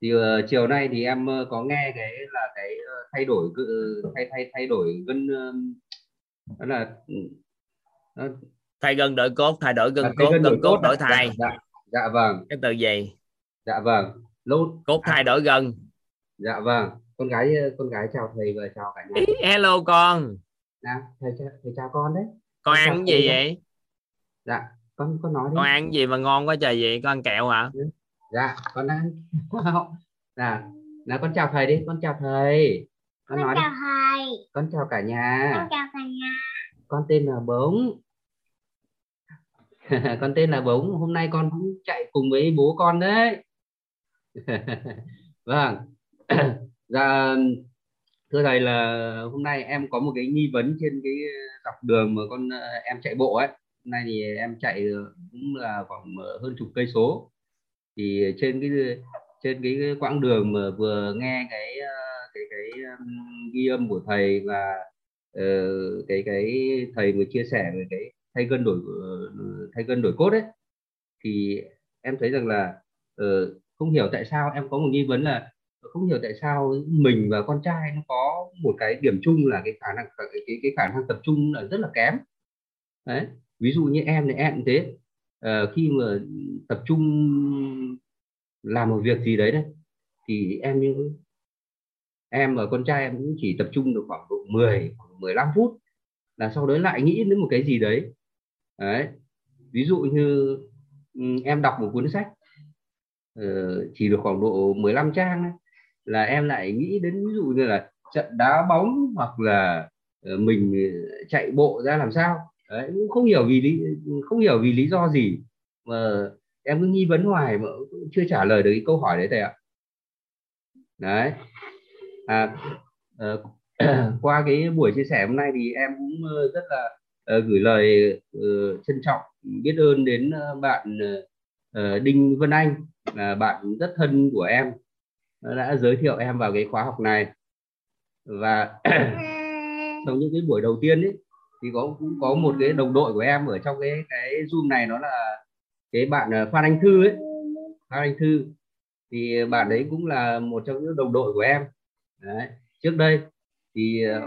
thì ờ, chiều nay thì em ờ, có nghe cái là cái ờ, thay đổi cự- thay thay thay đổi gân ờ, đó là nó Thay gân đổi cốt, thay đổi gân là cốt, thay gân cốt đổi dạ, thay. dạ, dạ vâng Cái từ gì? dạ vâng lâu Cốt thay đổi gân. dạ vâng con gái con gái chào thầy và chào cả nhà Hello con. Nào thầy chào, thầy chào con đấy. Con Con ăn cái thầy gì vậy? dạ con con nói đi. Con ăn gì mà ngon quá trời vậy? Con ăn kẹo hả? dạ con ăn là là con chào thầy đi con chào thầy. Con nói đi. chào thầy. Con chào cả nhà. Con chào cả nhà. Con tên là bống. Con tên là bống. Hôm nay con cũng chạy cùng với bố con đấy. Vâng. Dạ thưa thầy là hôm nay em có một cái nghi vấn trên cái dọc đường mà con ờ, em chạy bộ ấy. Hôm nay thì em chạy ờ, cũng là khoảng ờ, hơn chục cây số. Thì trên cái trên cái quãng đường mà vừa nghe cái cái cái ghi âm của thầy và cái cái thầy vừa chia sẻ về cái thay gân đổi thay gân đổi cốt ấy, thì em thấy rằng là không hiểu tại sao em có một nghi vấn là không hiểu tại sao mình và con trai nó có một cái điểm chung là cái khả năng cái cái, cái khả năng tập trung là rất là kém. Đấy ví dụ như em thì em cũng thế. À, khi mà tập trung làm một việc gì đấy đấy thì em như em và con trai em cũng chỉ tập trung được khoảng độ 10 khoảng 15 phút là sau đấy lại nghĩ đến một cái gì đấy. Đấy ví dụ như ừ, em đọc một cuốn sách ờ, chỉ được khoảng độ 15 trang ấy, là em lại nghĩ đến ví dụ như là trận đá bóng hoặc là ờ, mình ờ, chạy bộ ra làm sao. Đấy cũng không hiểu vì lý không hiểu vì lý do gì mà em cứ nghi vấn hoài mà cũng chưa trả lời được cái câu hỏi đấy thầy ạ. Đấy. À, ờ, qua cái buổi chia sẻ hôm nay thì em cũng ờ, rất là ờ, gửi lời ờ, trân trọng biết ơn đến bạn ờ, Đinh Vân Anh là bạn rất thân của em đã giới thiệu em vào cái khóa học này. Và trong những cái buổi đầu tiên ấy thì có cũng có một cái đồng đội của em ở trong cái cái zoom này nó là cái bạn ờ, Phan Anh Thư ấy. Phan Anh Thư. Thì bạn đấy cũng là một trong những đồng đội của em. Đấy. trước đây thì ờ,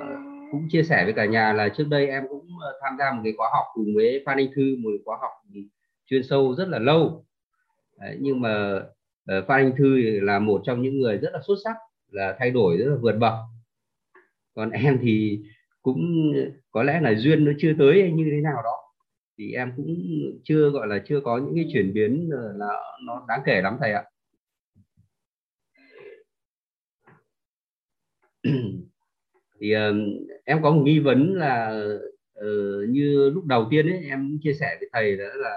cũng chia sẻ với cả nhà là trước đây em cũng ờ, tham gia một cái khóa học cùng với Phan Anh Thư một khóa học chuyên sâu rất là lâu. Đấy, nhưng mà Ờ, Phan Anh Thư là một trong những người rất là xuất sắc, là thay đổi rất là vượt bậc. Còn em thì cũng, có lẽ là duyên nó chưa tới hay như thế nào đó, thì em cũng chưa, gọi là, chưa có những cái chuyển biến ờ, là nó đáng kể lắm thầy ạ. Thì ờ, em có một nghi vấn là như lúc đầu tiên ấy, em chia sẻ với thầy đó là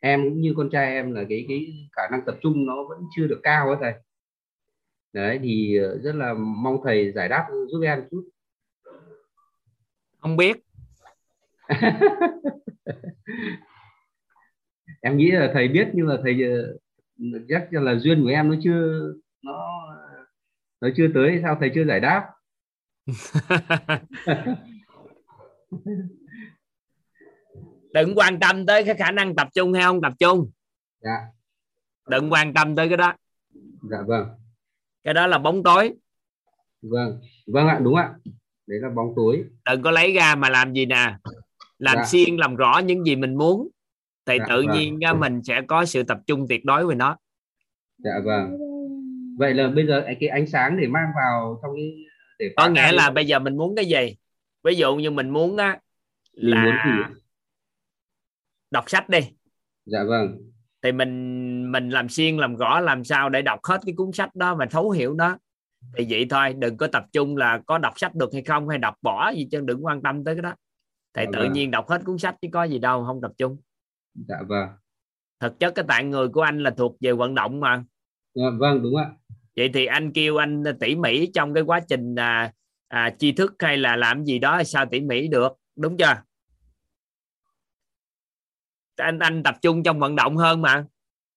em cũng như con trai em là cái cái khả năng tập trung nó vẫn chưa được cao ấy thầy. Đấy thì ờ, rất là mong thầy giải đáp giúp em chút. Không biết. em nghĩ là thầy biết nhưng mà thầy ờ, chắc là duyên của em nó chưa nó nó chưa tới sao thầy chưa giải đáp đừng quan tâm tới cái khả năng tập trung hay không tập trung. Dạ. Đừng quan tâm tới cái đó. Dạ vâng. Cái đó là bóng tối. Vâng. Vâng ạ đúng ạ. Đấy là bóng tối. Đừng có lấy ra mà làm gì nè. Làm Dạ. xuyên làm rõ những gì mình muốn. Thì Dạ, tự vâng. nhiên mình sẽ có sự tập trung tuyệt đối về nó. Dạ vâng. Vậy là bây giờ cái ánh sáng để mang vào trong cái để có nghĩa là bây giờ mình muốn cái gì? Ví dụ như mình muốn á Mình muốn là gì? Đọc sách đi. Dạ vâng. Thì mình mình làm xuyên làm rõ làm sao để đọc hết cái cuốn sách đó và thấu hiểu nó. Thì vậy thôi đừng có tập trung là có đọc sách được hay không hay đọc bỏ gì chứ đừng quan tâm tới cái đó. Thì Dạ tự vâng. nhiên đọc hết cuốn sách chứ có gì đâu không tập trung. Dạ vâng. Thực chất cái tạng người của anh là thuộc về vận động mà. Dạ, vâng đúng ạ. Vậy thì anh kêu anh tỉ mỉ trong cái quá trình à, à, tri thức hay là làm gì đó sao tỉ mỉ được đúng chưa anh anh tập trung trong vận động hơn mà.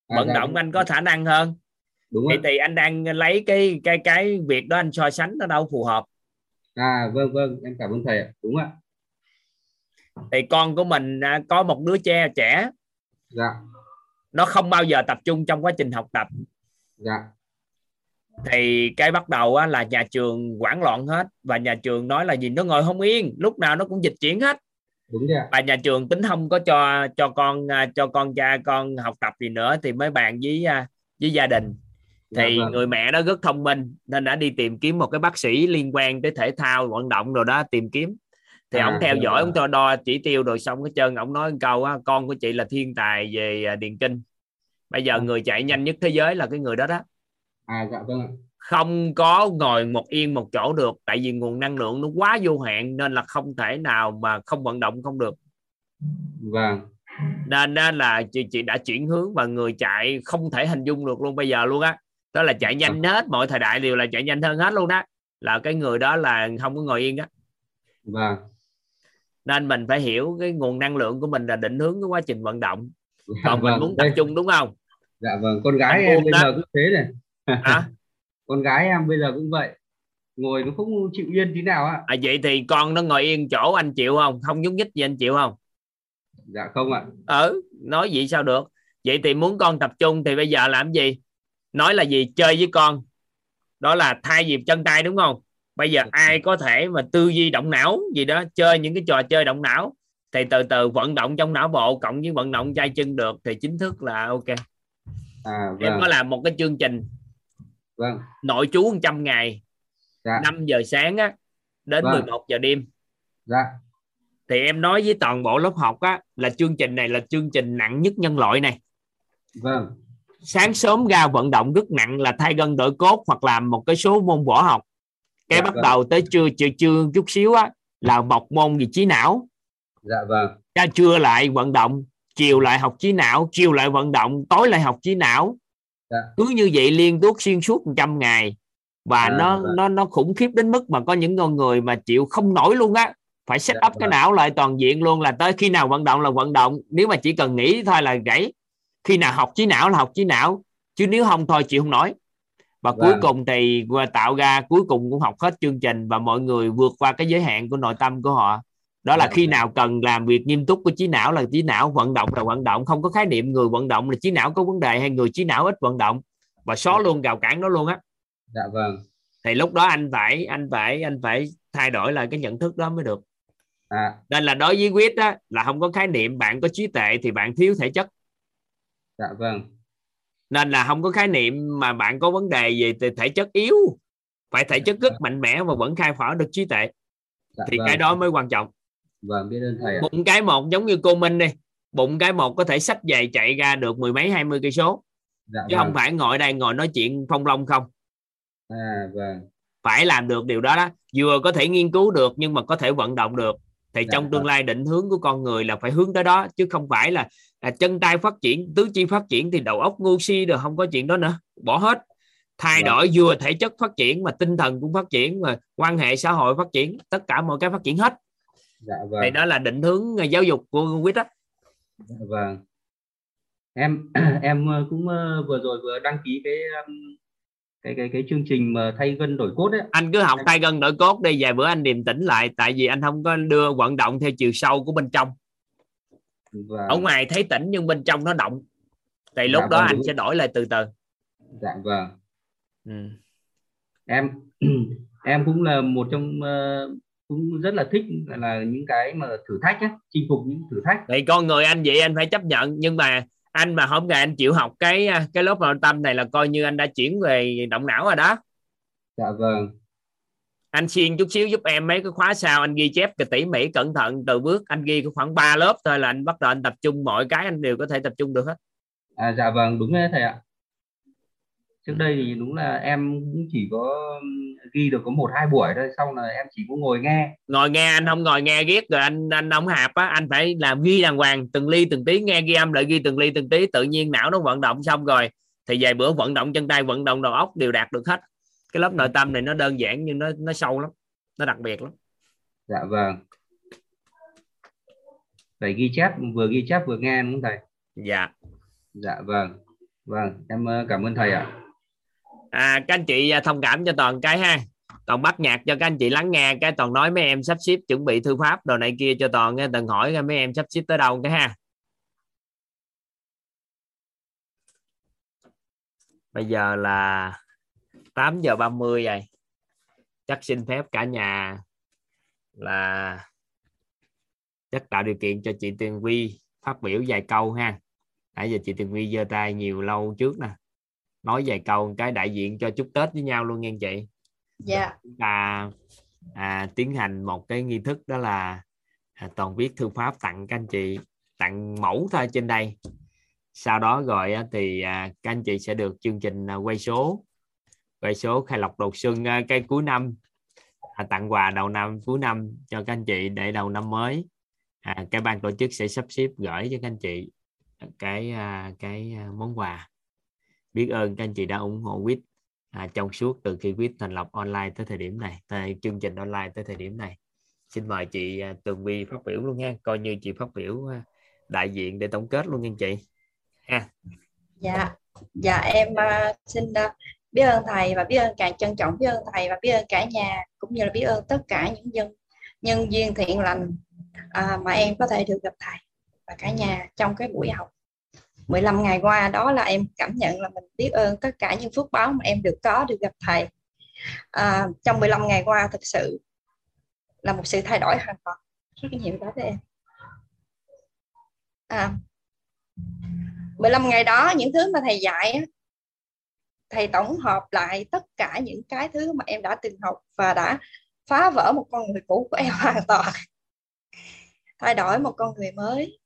À, vận dạ, động anh có khả năng hơn. Đúng thì thì anh đang lấy cái cái cái việc đó anh so sánh nó đâu phù hợp. À vâng vâng em cảm ơn thầy ạ. Đúng ạ. Thì con của mình à, có một đứa trẻ trẻ. Dạ. Nó không bao giờ tập trung trong quá trình học tập. Dạ. Thì cái bắt đầu là nhà trường hoảng loạn hết và nhà trường nói là gì? Nó ngồi không yên. Lúc nào nó cũng dịch chuyển hết đúng rồi và nhà trường tính không có cho cho con à, cho con cha con học tập gì nữa thì mới bàn với à, với gia đình Dạ thì vâng. người mẹ đó rất thông minh nên đã đi tìm kiếm một cái bác sĩ liên quan tới thể thao vận động rồi đó tìm kiếm thì À, ông theo dạ dõi vâng. ông cho đo chỉ tiêu rồi xong cái chân ông nói một câu á con của chị là thiên tài về à, điền kinh bây giờ À. người chạy nhanh nhất thế giới là cái người đó đó à dạ vâng ạ không có ngồi một yên một chỗ được tại vì nguồn năng lượng nó quá vô hạn nên là không thể nào mà không vận động không được. Vâng. Nên đó là chị, chị đã chuyển hướng và người chạy không thể hình dung được luôn bây giờ luôn á. Đó là chạy nhanh hết mọi thời đại đều là chạy nhanh hơn hết luôn đó là cái người đó là không có ngồi yên đó vâng. Nên mình phải hiểu cái nguồn năng lượng của mình là định hướng cái quá trình vận động. Dạ, còn mình vâng. muốn tập Đây, trung đúng không? Dạ vâng con gái em bây giờ cũng thế này. Hả con gái em bây giờ cũng vậy. Ngồi nó không chịu yên tí nào ạ. À, vậy thì con nó ngồi yên chỗ anh chịu không? Không nhúc nhích gì anh chịu không? Dạ không ạ. Ừ nói vậy sao được? Vậy thì muốn con tập trung thì bây giờ làm gì? Nói là gì? Chơi với con. Đó là thay vì chân tay đúng không? Bây giờ ai có thể mà tư duy động não gì đó chơi những cái trò chơi động não thì từ từ vận động trong não bộ cộng với vận động tay chân được thì chính thức là ok. À em vâng. có làm một cái chương trình vâng. Nội trú 100 ngày dạ. 5 giờ sáng á đến Vâng. 11 giờ đêm. Dạ. Thì em nói với toàn bộ lớp học á là chương trình này là chương trình nặng nhất nhân loại này. Vâng. Sáng sớm ra vận động rất nặng là thay gân đổi cốt hoặc làm một cái số môn võ học. Cái Dạ, bắt vâng. đầu tới trưa trưa trưa chút xíu á là một môn gì trí não. Dạ vâng. Ra trưa lại vận động chiều lại học trí não chiều lại vận động tối lại học trí não Dạ. cứ như vậy liên tục xuyên suốt 100 ngày và À, nó vâng. nó nó khủng khiếp đến mức mà có những con người mà chịu không nổi luôn á phải set up cái vâng. não lại toàn diện luôn là tới khi nào vận động là vận động nếu mà chỉ cần nghĩ thôi là gãy khi nào học trí não là học trí não chứ nếu không thôi chịu không nổi và cuối Vâng. cùng thì tạo ra cuối cùng cũng học hết chương trình và mọi người vượt qua cái giới hạn của nội tâm của họ đó là Dạ, khi vâng. nào cần làm việc nghiêm túc của trí não là trí não vận động là vận động không có khái niệm người vận động là trí não có vấn đề hay người trí não ít vận động. Và xóa luôn rào cản đó luôn á. Dạ vâng. Thì lúc đó anh phải anh phải anh phải thay đổi lại cái nhận thức đó mới được. À nên là đối với quyết á là không có khái niệm bạn có trí tuệ thì bạn thiếu thể chất. Dạ vâng. Nên là không có khái niệm mà bạn có vấn đề gì thì thể chất yếu. Phải thể chất rất mạnh mẽ và vẫn khai phá được trí tuệ. Dạ thì vâng. cái đó mới quan trọng vâng biết ơn thầy ạ. Bụng cái một giống như cô Minh đi. Bụng cái một có thể sách giày chạy ra được mười mấy hai mươi cây số. Dạ chứ vâng. không phải ngồi đây ngồi nói chuyện phong long không. À vâng. Phải làm được điều đó đó. Vừa có thể nghiên cứu được nhưng mà có thể vận động được. Thì Dạ, trong tương vâng. lai định hướng của con người là phải hướng tới đó. Chứ không phải là, là chân tay phát triển tứ chi phát triển thì đầu óc ngu si rồi không có chuyện đó nữa. Bỏ hết. Thay Vâng. đổi vừa thể chất phát triển mà tinh thần cũng phát triển mà quan hệ xã hội phát triển. Tất cả mọi cái phát triển hết dạ vâng. Thì đó là định hướng ờ, giáo dục của quýt á. Dạ vâng. Em em ờ, cũng ờ, vừa rồi vừa đăng ký cái cái cái cái chương trình mà thay gân đổi cốt ấy. Anh cứ học tay gân đổi cốt đi vài bữa anh điềm tĩnh lại tại vì anh không có đưa vận động theo chiều sâu của bên trong. Và ở ngoài thấy tỉnh nhưng bên trong nó động. Thì lúc Dạ đó vâng, anh đúng. sẽ đổi lại từ từ. Dạ vâng. Ừ. em em cũng là một trong ờ, cũng rất là thích là những cái mà thử thách á chinh phục những thử thách. Thì con người anh vậy anh phải chấp nhận nhưng mà anh mà hôm nay anh chịu học cái cái lớp nội tâm này là coi như anh đã chuyển về động não rồi đó. Dạ vâng. Anh xiên chút xíu giúp em mấy cái khóa sau anh ghi chép cái tỉ mỉ cẩn thận. Từ bước anh ghi khoảng 3 lớp thôi là anh bắt đầu anh tập trung mọi cái anh đều có thể tập trung được hết. À, dạ vâng đúng đấy thầy ạ trước đây thì đúng là em cũng chỉ có ghi được có một hai buổi thôi xong là em chỉ có ngồi nghe. Ngồi nghe anh không ngồi nghe ghét rồi anh anh không hạp á anh phải làm ghi đàng hoàng từng ly từng tí nghe ghi âm lại ghi từng ly từng tí tự nhiên não nó vận động xong rồi thì vài bữa vận động chân tay vận động đầu óc đều đạt được hết. Cái lớp nội tâm này nó đơn giản nhưng nó nó sâu lắm nó đặc biệt lắm. Dạ vâng. Phải ghi chép vừa ghi chép vừa nghe đúng không thầy? Dạ. Dạ vâng. Vâng em ờ, cảm ơn thầy ạ. à, À, các anh chị à, thông cảm cho toàn cái ha. Toàn bắt nhạc cho các anh chị lắng nghe cái, toàn nói mấy em sắp xếp chuẩn bị thư pháp đồ này kia cho toàn, nghe từng hỏi mấy em sắp xếp tới đâu cái ha. Bây giờ là 8 giờ 30 rồi. Chắc xin phép cả nhà là chắc tạo điều kiện cho chị Tuyền Vi phát biểu vài câu ha. Nãy giờ chị Tuyền Vi giơ tay nhiều lâu trước nè nói vài câu cái đại diện cho chúc Tết với nhau luôn nha chị. Dạ. chúng ta à, tiến hành một cái nghi thức đó là à, toàn viết thư pháp tặng các anh chị tặng mẫu thôi trên đây. Sau đó rồi á, thì à, các anh chị sẽ được chương trình à, quay số quay số khai lộc đầu xuân à, cái cuối năm. À, tặng quà đầu năm cuối năm cho các anh chị để đầu năm mới. À, cái ban tổ chức sẽ sắp xếp gửi cho các anh chị cái à, cái món quà biết ơn các anh chị đã ủng hộ quýt à, trong suốt từ khi quýt thành lập online tới thời điểm này tới chương trình online tới thời điểm này. Xin mời chị à, Tường Vi phát biểu luôn nha coi như chị phát biểu à, đại diện để tổng kết luôn nha chị. Ha. Dạ. Dạ em uh, xin uh, biết ơn thầy và biết ơn cả trân trọng biết ơn thầy và biết ơn cả nhà cũng như là biết ơn tất cả những dân nhân duyên thiện lành à, mà em có thể được gặp thầy và cả nhà trong cái buổi học. 15 ngày qua đó là em cảm nhận là mình biết ơn tất cả những phước báo mà em được có được gặp thầy. À, trong 15 ngày qua thực sự là một sự thay đổi hoàn toàn. Rất nhiều đó với em. À, 15 ngày đó những thứ mà thầy dạy thầy tổng hợp lại tất cả những cái thứ mà em đã từng học và đã phá vỡ một con người cũ của em hoàn toàn. Thay đổi một con người mới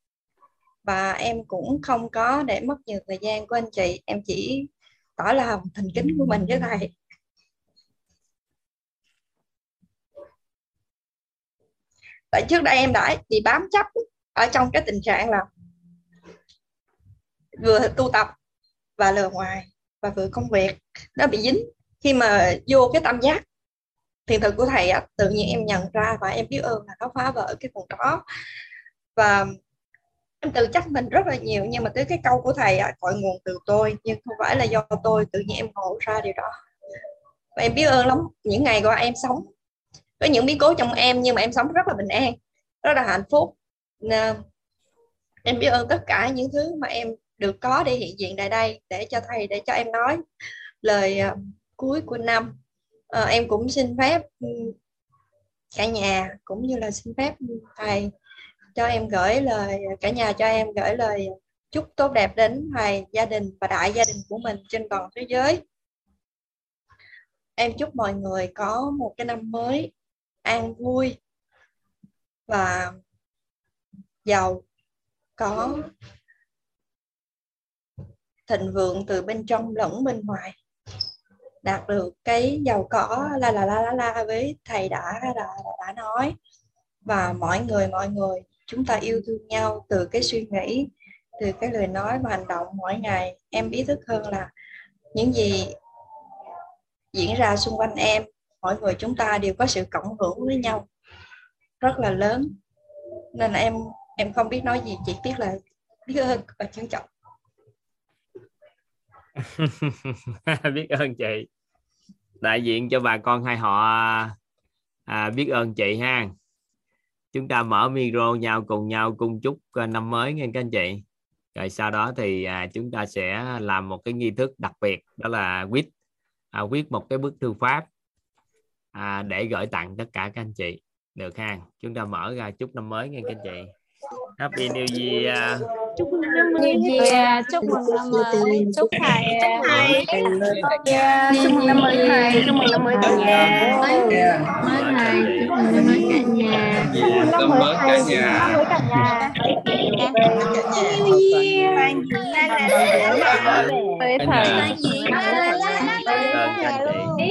và em cũng không có để mất nhiều thời gian của anh chị. Em chỉ tỏ lòng thành kính của mình với thầy tại trước đây em đã bị bám chấp ở trong cái tình trạng là vừa tu tập và lừa ngoài và vừa công việc. Nó bị dính. Khi mà vô cái tâm giác thiền thực của thầy á, tự nhiên em nhận ra và em biết ơn là nó phá vỡ cái phần đó. Và em tự trách mình rất là nhiều nhưng mà tới cái câu của thầy gọi nguồn từ tôi nhưng không phải là do tôi tự nhiên em ngộ ra điều đó. Và em biết ơn lắm những ngày qua em sống có những biến cố trong em nhưng mà em sống rất là bình an rất là hạnh phúc. Nên, à, em biết ơn tất cả những thứ mà em được có để hiện diện tại đây để cho thầy để cho em nói lời uh, cuối của năm. À, em cũng xin phép ừ, cả nhà cũng như là xin phép thầy cho em gửi lời cả nhà cho em gửi lời chúc tốt đẹp đến thầy gia đình và đại gia đình của mình trên toàn thế giới. Em chúc mọi người có một cái năm mới an vui và giàu có thịnh vượng từ bên trong lẫn bên ngoài. Đạt được cái giàu có la la la la la với thầy đã đã, đã nói. Và mọi người mọi người chúng ta yêu thương nhau từ cái suy nghĩ từ cái lời nói và hành động mỗi ngày. Em ý thức hơn là những gì diễn ra xung quanh em mỗi người chúng ta đều có sự cộng hưởng với nhau rất là lớn. Nên là em em không biết nói gì chỉ biết là biết ơn và trân trọng. Biết ơn chị. Đại diện cho bà con hai họ à, biết ơn chị ha chúng ta mở micro nhau cùng nhau cùng chúc ờ, năm mới nghe các anh chị. Rồi sau đó thì à, chúng ta sẽ làm một cái nghi thức đặc biệt đó là viết à, viết một cái bức thư pháp à, để gửi tặng tất cả các anh chị. Được ha? Chúng ta mở ra chúc năm mới nghe các anh chị. Happy New Year chúc mừng năm mới yeah, chúc mừng năm mới chúc thầy chúc thầy chúc mừng năm mới thầy chúc mừng năm mới cả nhà mới thầy chúc mừng năm mới cả nhà chúc mừng năm mới cả nhà năm mới cả nhà New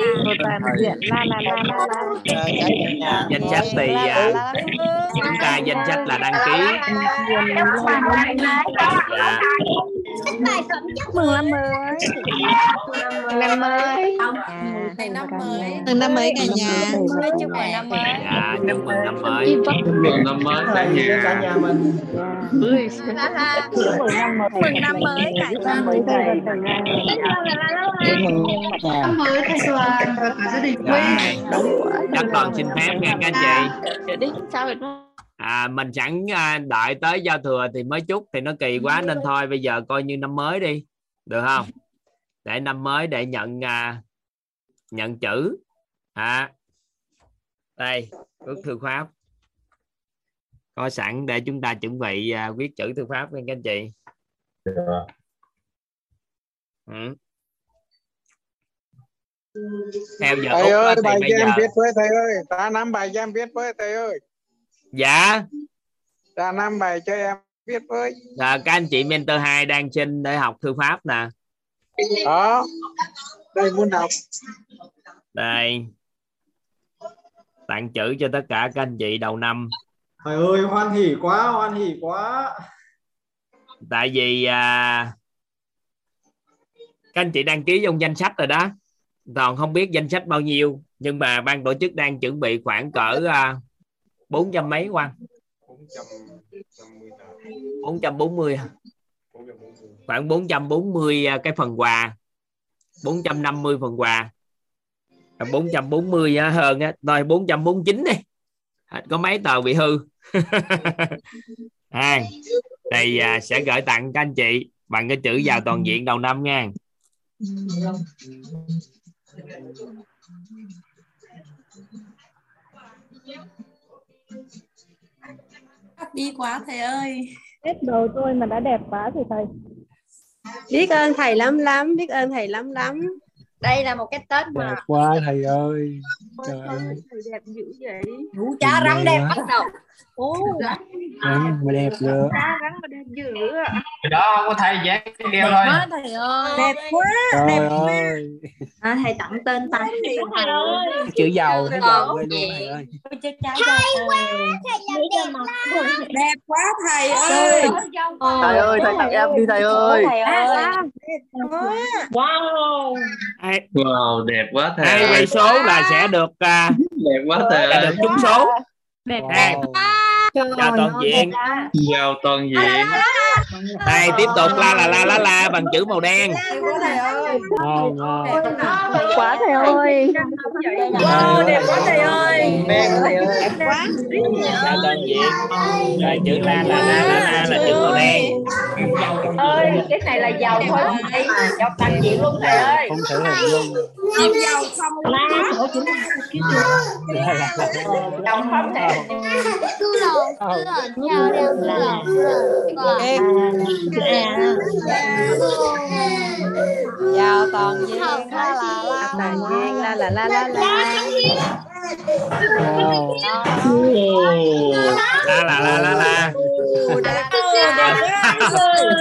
Year với thầy la la la la danh sách thì à, chúng ta danh sách là đăng ký dạ. Chúc mừng năm mới. Năm mới. Năm mới. mừng năm mới cả nhà. chúc mừng năm mới. dạ chúc mừng năm mới. Chúc mừng năm mới cả nhà. Cả nhà mình. Chúc mừng năm mới. Mừng năm mới cả nhà mừng năm mới thầy toàn và cả gia đình. Chắc toàn xin phép nghe các anh chị à, mình sẵn à, đợi tới giao thừa thì mới chúc thì nó kỳ quá nên thôi bây giờ coi như năm mới đi. Được không? Để năm mới để nhận à, nhận chữ. À, đây bức thư pháp. Có sẵn để chúng ta chuẩn bị à, viết chữ thư pháp nha các anh chị. Ừ. theo giờ Úc ơi thì bài bây giam giờ viết với thầy ơi. Ta nắm bài giam viết với thầy ơi dạ. Ta nắm bài cho em viết với. À, các anh chị mentor 2 đang xin để học thư pháp nè. Đó. Đây muốn học đây. Tặng chữ cho tất cả các anh chị đầu năm. Thầy ơi hoan hỉ quá hoan hỉ quá. Tại vì à, các anh chị đăng ký trong danh sách rồi đó. Toàn không biết danh sách bao nhiêu nhưng mà ban tổ chức đang chuẩn bị khoảng cỡ à, bốn trăm mấy quan 440 khoảng bốn trăm bốn mươi à, cái phần quà. 450 phần quà. 440 à, hơn á. Rồi 449 đi. Có mấy tờ bị hư. À, thì à, sẽ gửi tặng các anh chị bằng cái chữ vào toàn diện đầu năm nha đi quá thầy ơi. Hết đồ tôi mà đã đẹp quá thì thầy. Biết ơn thầy lắm lắm biết ơn thầy lắm lắm. Đây là một cái tết mà đẹp quá thầy ơi. Trời ơi thầy đẹp dữ vậy. Vũ cha rắn đẹp bắt đầu Ồ, Rắn mà đẹp nữa rắn mà đẹp dữ Cái đó không có thầy dán keo thôi. quá thầy ơi. Đẹp quá trời đẹp quá. ơi. À, thầy tặng tên tay thầy ơi. chữ giàu thấy giàu ghê luôn thầy ơi. Hay quá thầy đẹp đẹp quá thầy ơi. thầy ơi thầy tặng em đi thầy ơi. thầy ơi wow wow đẹp quá thầy ai quay số là sẽ được à, đẹp quá thầy sẽ được trúng số đẹp à, chào toàn diện giàu toàn diện này tiếp tục la là la la la bằng chữ màu đen ngon ngon quá thầy ơi wow đẹp quá thầy ơi đen thầy ơi đẹp quá chào toàn diện rồi chữ la là la la la là chữ màu đen ơi cái này là giàu thôi thầy giàu toàn diện luôn thầy ơi không thể hình dung không giàu không la không thầy cứ lồn cứ lồn nhau đeo cứ em chào toàn viên la la la toàn viên la la la la la Wow. la là la la la đẹp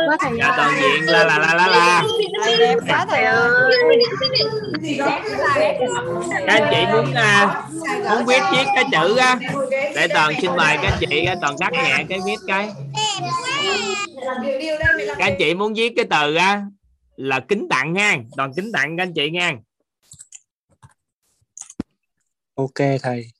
quá thầy chào toàn diện. La la la la thầy đẹp quá thầy ơi. Các anh chị muốn à, muốn viết viết cái chữ á? Để toàn xin mời các anh chị á, toàn cắt nhẹ cái viết cái. Các anh chị muốn viết cái từ á là kính tặng ha toàn kính tặng các anh chị nha. Ok thầy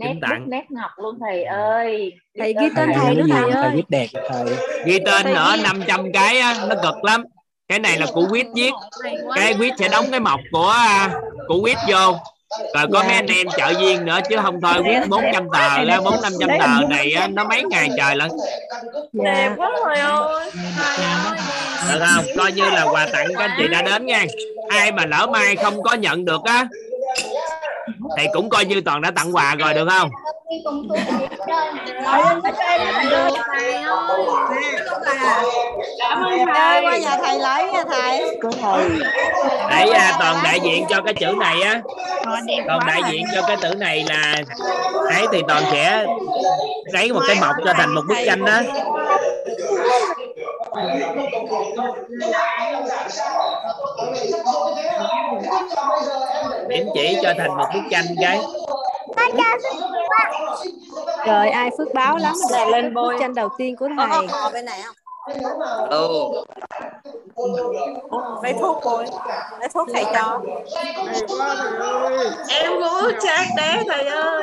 nét bút tặng nét ngọc luôn thầy ơi. Thầy ghi tên thầy nữa nói thầy ơi. viết đẹp thầy. Ghi tên nữa ghi- 500 cái á, nó cực lắm. Cái này là của quýt viết. Cái quýt sẽ đóng cái mộc của à, của quýt vô. Rồi có mấy anh em trợ viên nữa chứ không thôi quýt 400 tờ ra 4 500 tờ này á, nó mấy ngày trời lận. Dạ. quá thầy ơi. Được không? Coi như là quà tặng các anh chị đã đến nha. Ai mà lỡ mai không có nhận được á thì cũng coi như toàn đã tặng quà rồi được không Cảm ơn thầy. Qua nhà thầy lấy nha thầy. để à, toàn đại diện cho cái chữ này á còn đại diện cho cái chữ này là ấy thì toàn sẽ lấy một cái mộc cho thành một bức tranh đó điểm chỉ cho thành một bức tranh cái Trời ai phước báo lắm là lên bôi tranh đầu tiên của thầy. bên này không? ừ. Lấy thuốc bôi. Lấy thuốc thầy cho. Em cũng chát đế thầy ơi.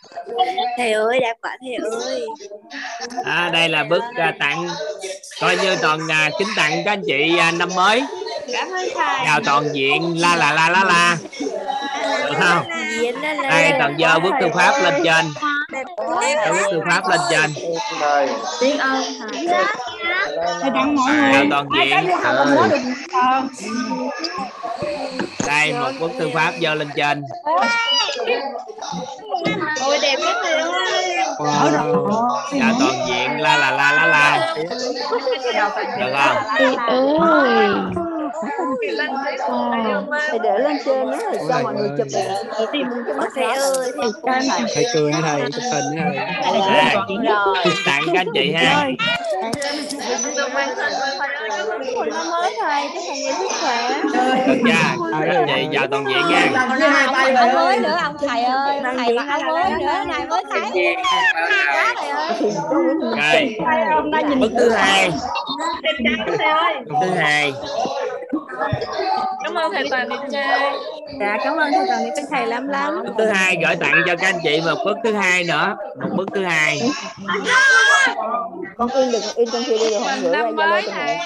thầy ơi đạt quả thầy ơi. À, đây là bức à, tặng. Coi như toàn à, kính tặng các anh chị à, năm mới. Cảm ơn thầy. Chào toàn diện. La la la la la. Được không? đây toàn dơ bức thư pháp lên trên. Bức thư pháp lên trên. Biết ơn thầy. Thầy tặng mọi chào người. toàn Ai diện. được ờ, đây một bức thư pháp dơ lên trên. Ôi đẹp quá thầy ơi chào toàn diện. La la la la la. Được không? Ơi. Thầy để lên trên nhé, rồi cho mọi người chụp tìm cái bức thầy ơi thầy thầy cười hả thầy chụp hình hả thầy. Tặng các anh chị ha năm mới thầy, chúc thầy nhiều sức khỏe. anh chị chào toàn diện nha áo mới nữa ông thầy ơi. Thầy mặc áo mới nữa. Này mới thấy. Quá thầy ơi. rồi bức thứ hai bức thứ hai cảm ơn thầy toàn đi chơi Dạ, cảm ơn thầy toàn các thầy lắm lắm. bức thứ hai gửi tặng cho các anh chị một bức thứ hai nữa. Một bức thứ hai. Con in đừng in trong kia đi rồi không gửi ra Zalo cho mẹ.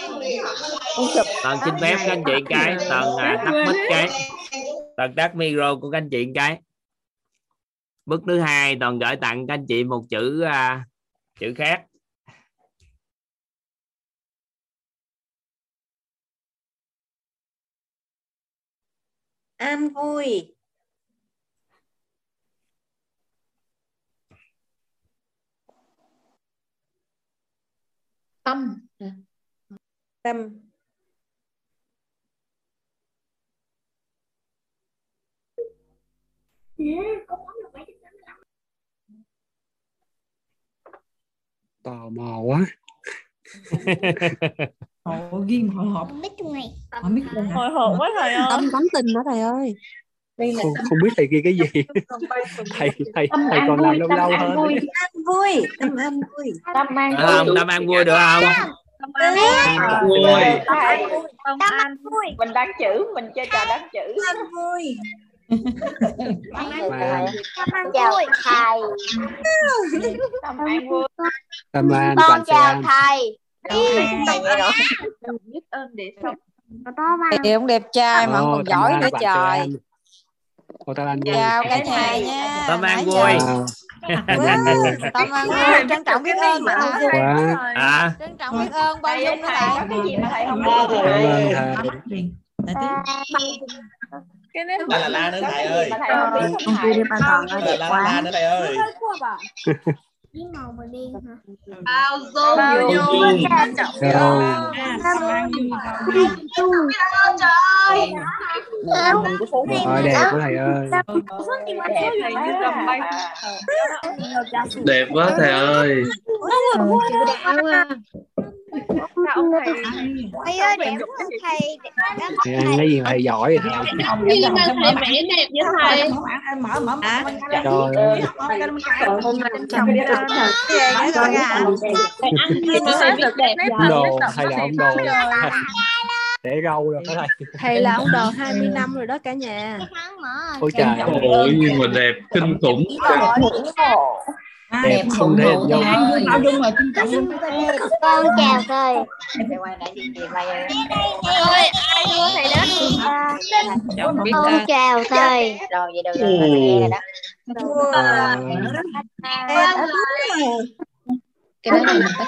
Con chụp. toàn xin phép các anh chị cái. Toàn à, tắt mic cái. Toàn tắt micro của các anh chị cái. Bức thứ hai toàn gửi tặng các anh chị một chữ à, chữ khác An vui. tâm Tâm. tò mò quá Ồ, ghi hồi hộp. biết trong này Họ biết hồi hộp quá thầy ơi Tâm tánh tình đó thầy ơi. không, không biết thầy ghi cái gì thầy thầy thầy còn làm lâu lâu hơn Vui. An vui. Tâm an vui. tâm an được không tâm ăn vui được không tâm an Vui. tâm an vui mình đáng chữ mình chơi trò đáng chữ An vui. mà chào thầy tâm an vui tâm an con toàn xe chào an thầy biết ơn để sống Thì ông đẹp trai mà còn giỏi an nữa trời. An. Ồ, tâm an vui Chào cả nhà nha. tâm ăn Nãy vui Tâm an vui. Trân trọng biết ơn nữa hả? quá à Trân trọng biết ơn bao dung nữa thầy có thầy. cái gì mà thầy không thầy. Tại tí. cái nét La la nữa thầy ơi. mà thầy không biết không thầy La la la nữa thầy ơi. Bao dung. bao Bao dung dung. Rồi. Trời. Rồi, đẹp quá thầy ơi đẹp thầy Đẹp quá thầy ơi. Sao ông thầy thầy ơi để thầy Thì ăn cái gì mà thầy giỏi vậy thầy Vì mà thầy vẽ đẹp với thầy mở mở mở trời ơi Thầy viết đẹp ông đồ thầy là ông đồ để râu rồi cái thầy thầy là ông đồ 20 năm rồi đó cả nhà ôi trời ôi nhưng mà đẹp kinh khủng đẹp không rồi trân trọng con chào thầy con chào thầy rồi vậy được Ồ. rồi. Đó cái đó là mình tắt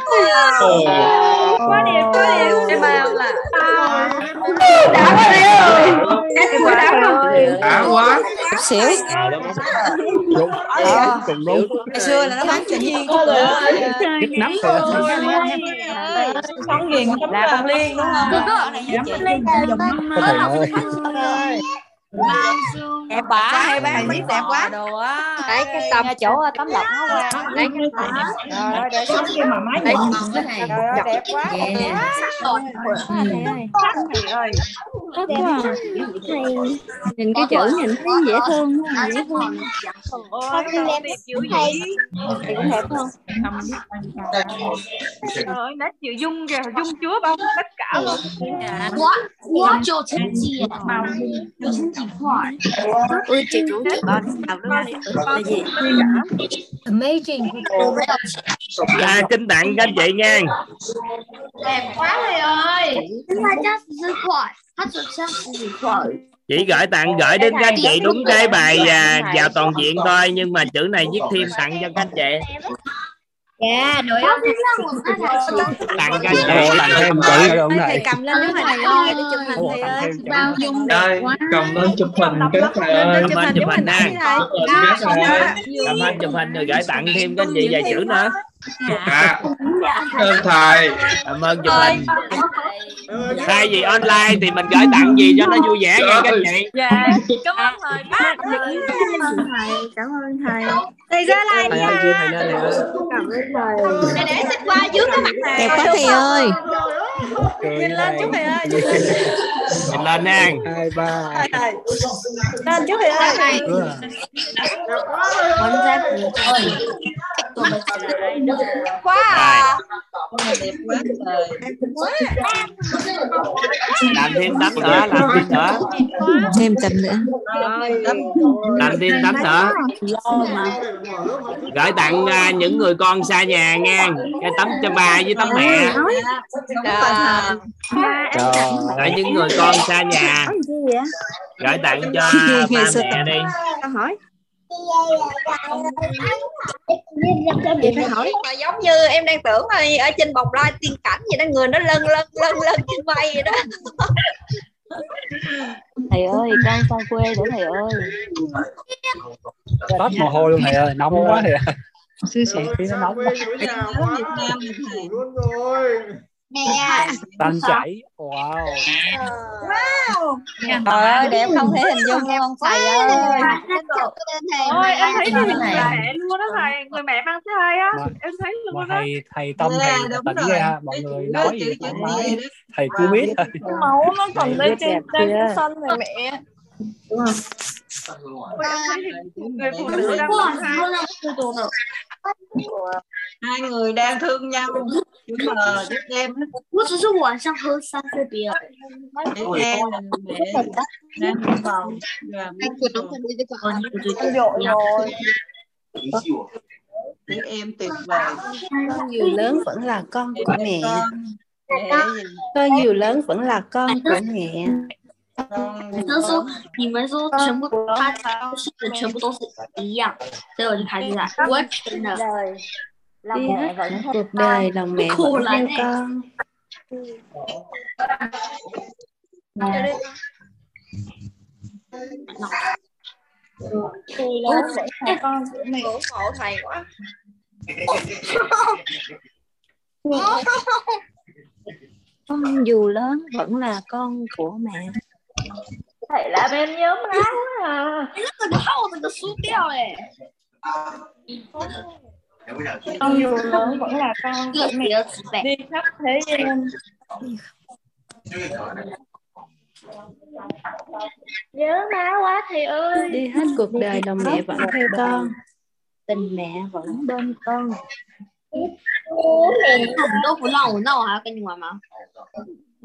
quá đẹp quá đẹp. Em bao là đã quá đẹp. Em quá đã rồi đã quá. Chút xíu. đúng cùng đúng. Ngày xưa là nó bán cho nhiên nhức nắp rồi con ghiền là con liên đúng không này chị có thầy em bả hay bán bánh đẹp quá. đồ á. Đấy cái tầm chỗ ờ, tấm lọc nó qua. Đấy cái tầm rồi để sống khi mà máy mòn cái này. Đẹp quá dạ. ơi thích ừ. dạ. dạ. quá. Nhìn cái chữ nhìn thấy dễ thương à, dễ thương. Con em thấy thì cũng đẹp không? Rồi nó chịu dung kìa. Dung chứa bao tất cả luôn. Quá quá cho chính chị màu Ui chị chủ chị bao đọc nó là gì? Amazing. Dạ xin tặng cho anh chị nha. Đẹp quá thầy ơi. Chỉ gửi tặng gửi đến các chị đúng cái bài à, vào toàn diện thôi nhưng mà chữ này viết thêm tặng cho các chị dạ đội cái thầy tặng thêm chữ ông thầy cầm lên giúp thầy ơi để chụp hình thầy tặng ơi bao dung đẹp quá cầm lên chụp hình cái thầy ơi chụp hình chụp hình nè. cái cầm hình chụp hình rồi gửi tặng thêm anh chị vài chữ nữa à. Ơn thầy cảm ơn chụp hình thay vì online thì mình gửi tặng gì cho nó vui vẻ nha các anh chị. Dạ. Cảm ơn thầy. Cảm ơn thầy. Cảm ơn thầy. Thầy ra lại ơi cảm ơn thầy. Để để xích qua dưới cái mặt thầy. Đẹp quá thầy ơi. cười nhìn lên chút thầy ơi. Mình lên nha. Hai ba. Lên chút thầy ơi Ủa, con ra quá à. Làm thêm tấm nữa làm thêm nữa. Thêm tầm nữa. Làm thêm tấm nữa. Gửi tặng à, những người con xa nhà nha cái tấm cho bà với tấm mẹ. Gửi những người con xa nhà. Gửi tặng cho ba mẹ đi con Vậy phải hỏi. Mà giống như em đang tưởng là ở trên bồng lai tiên cảnh vậy đó người nó lân lân lân lân trên bay vậy đó. Thầy ơi con xa quê để thầy ơi. Toát mồ hôi luôn thầy ơi nóng quá thầy sĩ không khí nó nóng quá. luôn rồi nè tan chảy. Wow. Trời ơi đẹp không thể hình dung luôn thầy ơi. ôi em thấy Cái mẹ luôn đó thầy. Người mẹ mang thứ hai á? Em thấy luôn đó thầy thầy tâm thầy tỉnh ra mọi người nói gì thoải mái thầy cứ biết thôi. Máu nó còn lên trên trên cái sân này mẹ. Thấy người phụ nữ đang mang thai hai người đang thương nhau. Nhưng mà các em các em đang vào và để em tuyệt vời. Nhiều lớn vẫn là con của mẹ. con nhiều lớn vẫn là con của mẹ. con 他说你们说全部他是的全部都是一样，所以我就开始来，我真的 đi hết cả cuộc đời lòng mẹ Khổ vẫn lắm theo ấy. con tôi lớn vẫn là con của mẹ ngưỡng mộ thầy quá con dù lớn vẫn là con của mẹ thầy làm em nhớ má quá à. Cái lúc mình hâu mình được nhớ má quá thầy ơi. Đi hết cuộc đời lòng mẹ vẫn theo con. Tình mẹ vẫn bên con.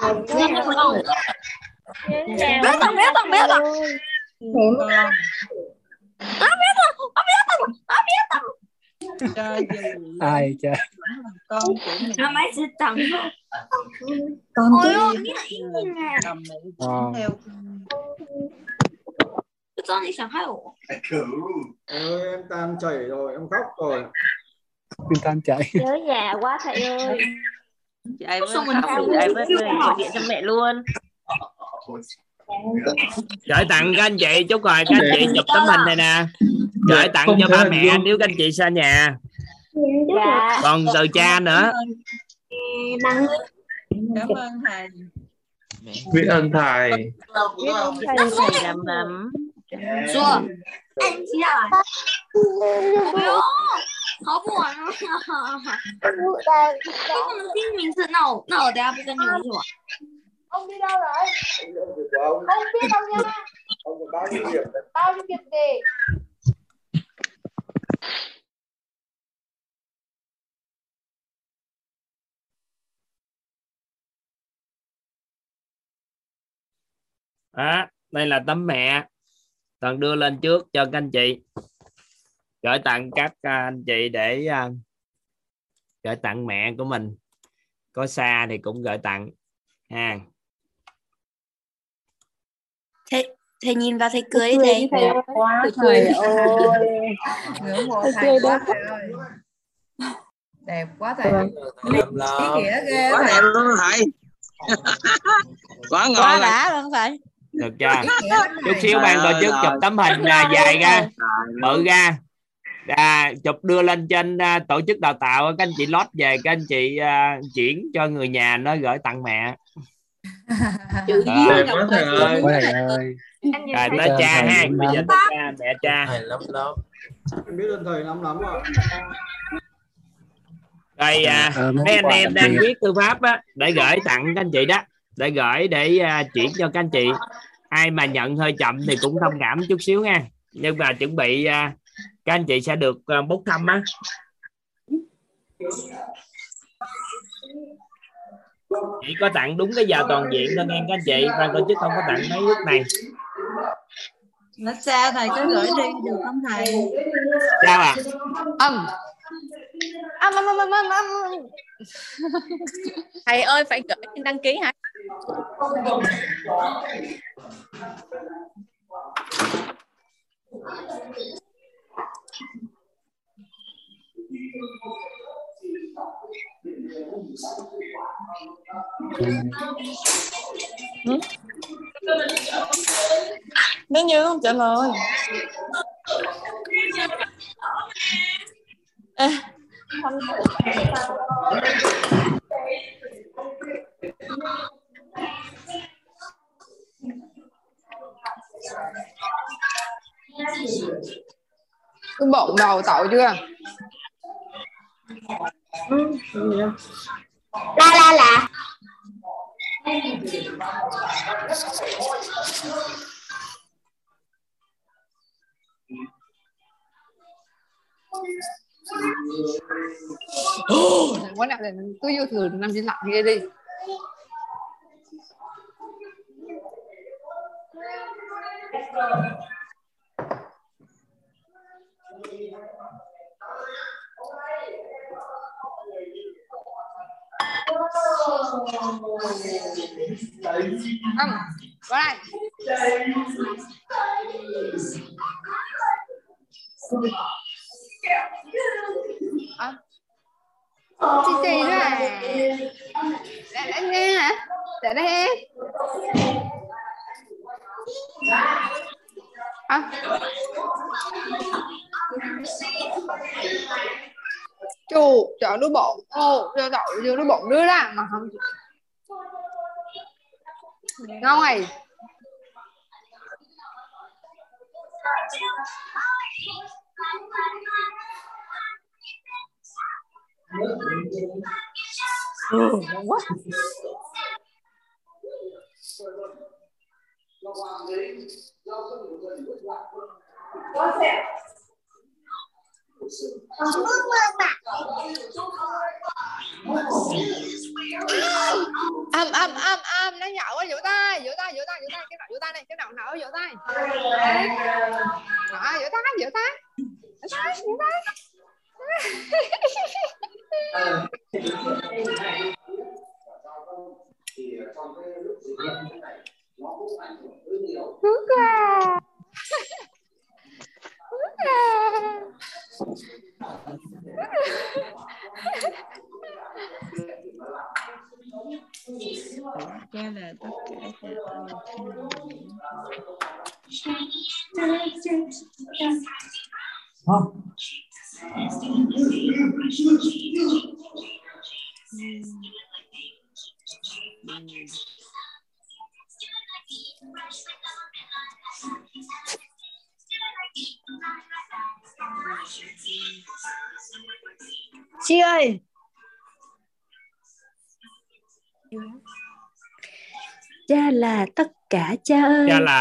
không? Biết không? biết không biết không biết không ai chơi con của mình. Nó mấy sư tầm con của mình tầm theo. Con đi sang hai ổ em tan chảy rồi em khóc rồi. Em tan chảy. Nhớ nhà quá thầy ơi chị ấy mới khóc chị ấy mới gọi điện cho mẹ luôn. Gửi tặng các anh chị chúc rồi các anh chị chụp tấm hình này nè. Gửi tặng cho ba mẹ nếu các anh chị xa nhà. Còn từ cha nữa. Cảm ơn. Thầy. Biết ơn thầy. Biết ơn thầy thầy làm lắm Chua. Anh chị ạ. 好不玩啊！不能听名字，那我那我等下不跟你们去玩。 ông đi đâu rồi không biết đâu nha bao nhiêu điểm bao nhiêu điểm gì đó đây là tấm mẹ toàn đưa lên trước cho các anh chị gửi tặng các à, anh chị để à, gửi tặng mẹ của mình. Có xa thì cũng gửi tặng ha. Thầy thầy nhìn vào thầy cười đi thầy. đẹp quá thầy ơi. Ngưỡng mộ Thầy thầy cười quá đẹp. thầy ơi. Đẹp quá thầy. Làm ý lo nghĩa ghê quá thầy. đẹp luôn thầy. Quá ngon quá đã luôn thầy. Được chưa? Chút thầy. xíu ban tổ chức chụp tấm hình à, dài ra. Bự ra à, chụp đưa lên trên à, tổ chức đào tạo. Các anh chị lót về các anh chị à, chuyển cho người nhà nó gửi tặng mẹ. Chữ gặp quá chữ ơi. Rồi thấy tới cha ha. bây giờ tới cha mẹ cha. Thầy lắm lắm. Em biết ơn thầy lắm lắm ạ rồi à, Ờ, món mấy anh em đang viết thư pháp á để gửi tặng các anh chị đó. Để gửi để à, chuyển cho các anh chị. Ai mà nhận hơi chậm thì cũng thông cảm chút xíu nha. Nhưng mà chuẩn bị à, các anh chị sẽ được à, bốc thăm á. Chỉ có tặng đúng cái giờ toàn diện thôi nghe các anh chị. Ban tổ chức không có tặng mấy lúc này. Nó xa thầy có gửi đi được không thầy? Sao à âm. Âm âm âm âm âm thầy ơi phải gửi đăng ký hả nếu như không trả lời. Bụng đầu tậu chưa La la la. quá nào cứ vô thừa năm chỉ lặng ghê đi qua đây ngon này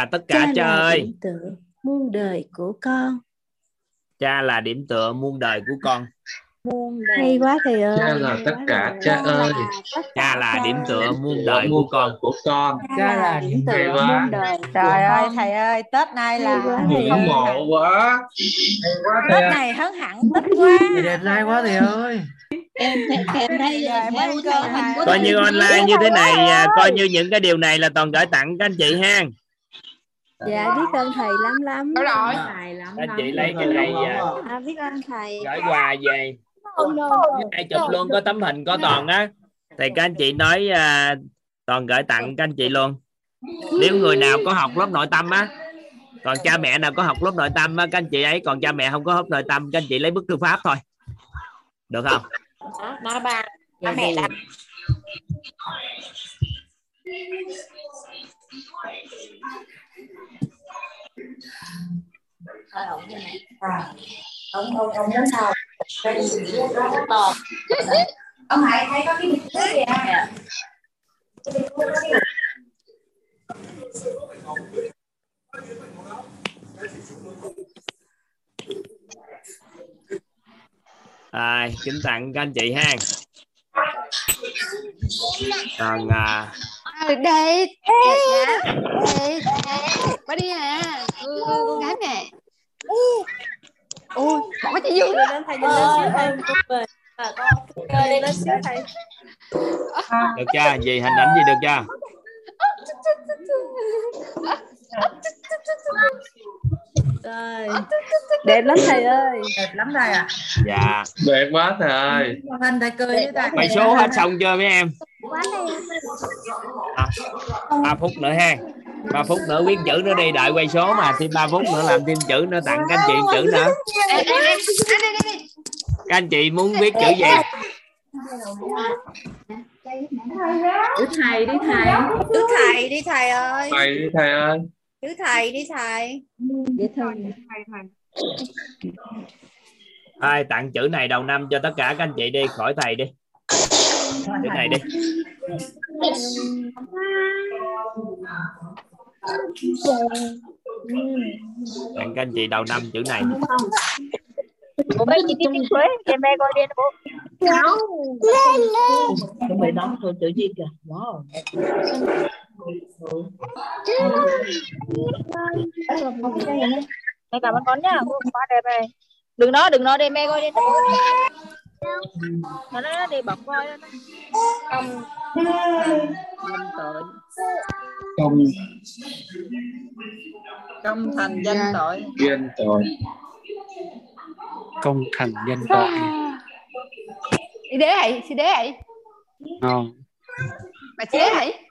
là tất cả cha là ơi điểm tựa muôn đời của con. Cha là điểm tựa muôn đời của con. Hay quá thầy ơi. Cha là tất cả cha ơi. cha là điểm tựa muôn đời của muôn con. đời của con. Cha là điểm Hay tựa quá. muôn đời trời ơi thầy ơi tết nay là ngưỡng mộ quá. Tết này hấn hẳn tết quá. Đẹp trai quá thầy ơi. Em em thấy coi như online như thế này à, coi như những cái điều này là toàn gửi tặng các anh chị ha dạ biết ơn thầy lắm lắm Đúng rồi. thầy lắm lắm. chị lấy cái này à, à, biết ơn thầy. Gửi quà về. No. ai chụp luôn có tấm hình có toàn á. Thì các anh chị nói à, toàn gửi tặng các anh chị luôn. Nếu người nào có học lớp nội tâm á còn cha mẹ nào có học lớp nội tâm á các anh chị ấy còn cha mẹ không có học nội tâm các anh chị lấy bức thư pháp thôi. Được không? Nói ba Ông ông ông muốn sao cái gì đó to ông hãy thấy có cái gì nước kìa à, kính tặng các anh chị ha. Còn à, đây đây đây bà đi à. Ừ, con gái mẹ. Ui bỏ chị dương lên thầy nhìn lên xíu thầy. À, con lên lên xíu thầy. Được chưa gì hình ảnh gì được chưa rồi đẹp lắm thầy ơi. Đẹp lắm thầy ạ. Dạ. Đẹp quá thầy ơi. Hình thầy cười với thầy. Quay số hết xong chưa mấy em? Quá đẹp à, 3 phút nữa ha. 3 phút nữa viết chữ nữa đi đợi quay số mà thêm 3 phút nữa làm thêm chữ nữa tặng các anh chị chữ nữa. Các anh chị muốn viết chữ gì chữ thầy đi thầy. Chữ thầy. Đi thầy ơi. Thầy đi thầy ơi. Chữ thầy đi thầy. Dễ thương ai tặng chữ này đầu năm cho tất cả các anh chị đi khỏi thầy đi. Chữ này đi. Tặng các anh chị đầu năm chữ này Bố mấy chị đi đi Quế, em mẹ con đi bố. Chuẩn bị đóng thôi chữ gì kìa Wow Mẹ cảm ơn con nhá, Ôi, quá đẹp này. Đừng nói, đừng nói đi mẹ coi đi. Nó nó đi bọc coi đó. Không. Nhân tội công Công thành danh tội duyên tội công thành danh tội đi đế hãy si đế hãy. Ngon. Si đế hãy.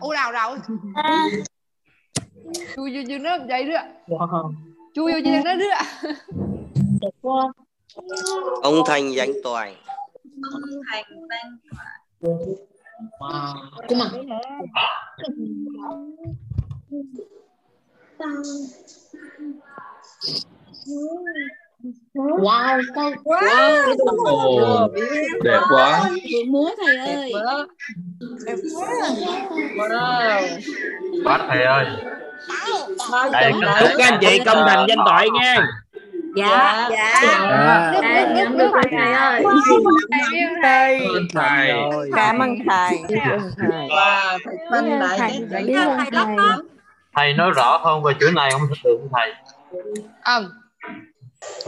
U nào rồi chui vô vô nó vậy đó chui vô vô nó đó ông thành danh toại thành danh Cô mà Wow, con Wow. Ồ, đẹp quá. Vừa múa thầy ơi. Đẹp quá. Wow. quá thầy ơi. Đây, chúc các anh chị công thành danh toại nha. Dạ. Dạ. thầy. Ơi thầy. Thầy. Cảm ơn thầy. Wow thầy phân lại cái biết ơn thầy. thầy nói rõ hơn về chữ này không? Được không thầy? Ờ,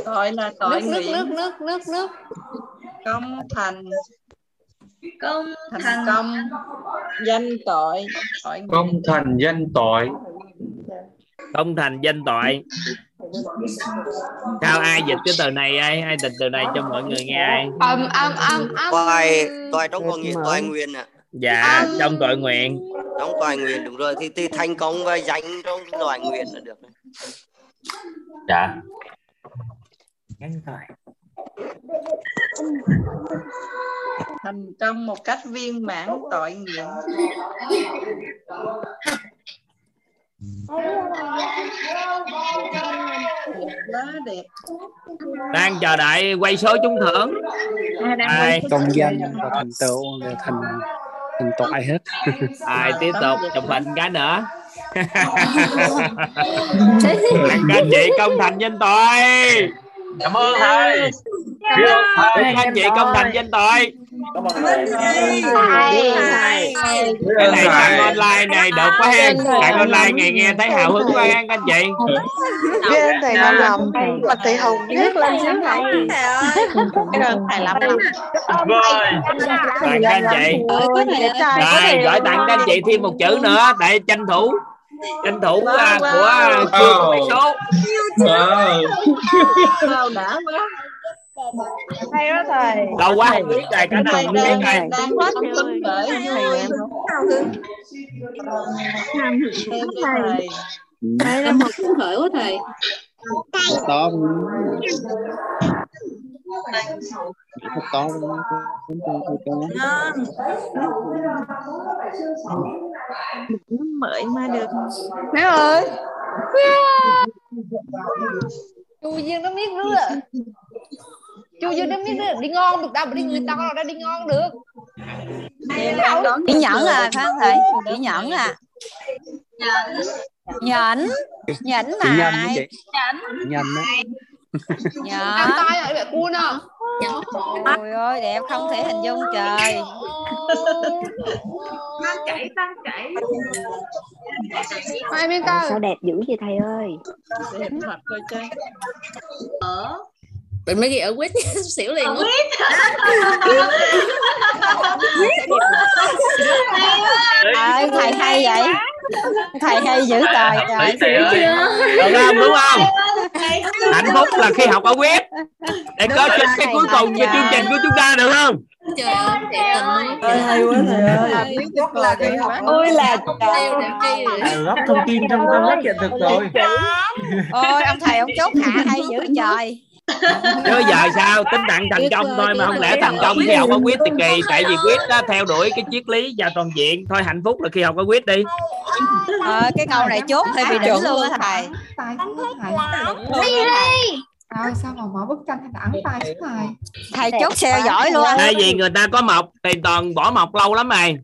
tội là tội nước nước nguyện. nước nước nước nước. Công thành. Công thành thành. công. Danh tội. Tội nguyện. công thành danh tội. Công thành danh toại sao ai dịch cái từ này ai? Ai dịch từ này cho mọi người nghe ai? Âm âm âm âm. Toại toại trong có nghĩa toại nguyện à dạ trong tội nguyện. Trong toại nguyện đúng rồi. Thì thì thành công và danh trong toại nguyện là được. Dạ thành công một cách viên mãn tội nguyện quá đẹp. Đang chờ đợi quay số trúng thưởng. Ai? công danh và thành tựu đều thành thành toại hết. Ai tiếp tục chụp hình cái nữa? Các anh chị công thành danh toại cảm ơn thầy. biết ơn thầy. Các anh chị công thành danh toại cái này tặng online này được quá ha tặng online ngày nghe thấy hào hứng quá ha các anh chị. Biết ơn thầy Nam Lòng và thầy Hồng Rất lên sướng thầy. biết ơn thầy Lâm Lâm rồi tặng các anh chị. Thầy rồi gửi tặng các anh chị thêm một chữ nữa để tranh thủ tranh thủ à, của Wow. chưa có số. Wow. Wow đã quá. Hay đó thầy. Lâu quá không biết rồi cả thầy năm không biết rồi đang quá phấn khởi vui thầy. Thầy là một phấn khởi quá thầy. To to Nấm mợi mà. Được mẹ ơi chu dương nó biết nữa chu dương nó biết nữa đi ngon được đâu mà đi người to ra đi ngon được chỉ nhẫn. À phải không thầy chỉ nhẫn. À nhẫn. Nhẫn. chị nhanh đó lại nhẫn tay rồi mẹ cua nè Ôi ơi đẹp không thể hình dung trời. Tan chảy tan chảy. Hai miếng Sao đẹp dữ vậy thầy ơi. đẹp thật thôi chứ Tụi mấy ghi ở quýt xỉu liền quá. ơi thầy hay vậy? Thầy hay dữ trời trời thầy ơi được không đúng không? Hạnh phúc là khi học ở web để có trên cái cuối cùng cho chương trình của chúng ta được không? Trời ơi, hay quá thầy ơi. Rất là khi học ôi là gấp thông tin trong tâm giác hiện thực rồi. ôi ông thầy ông chốt hạ hay dữ trời chứ giờ sao tính tặng thành công thôi mà không lẽ thành công khi học ở quýt thì kỳ tại vì quýt đó theo đuổi cái triết lý và toàn diện thôi hạnh phúc là khi học ở quýt đi ờ, cái câu này chốt hơi bị đỉnh luôn á thầy tài rồi sao mà mở bức tranh thầy ẵng tay chứ thầy thầy chốt theo dõi luôn tại vì người ta có mộc thì toàn bỏ mộc lâu lắm rồi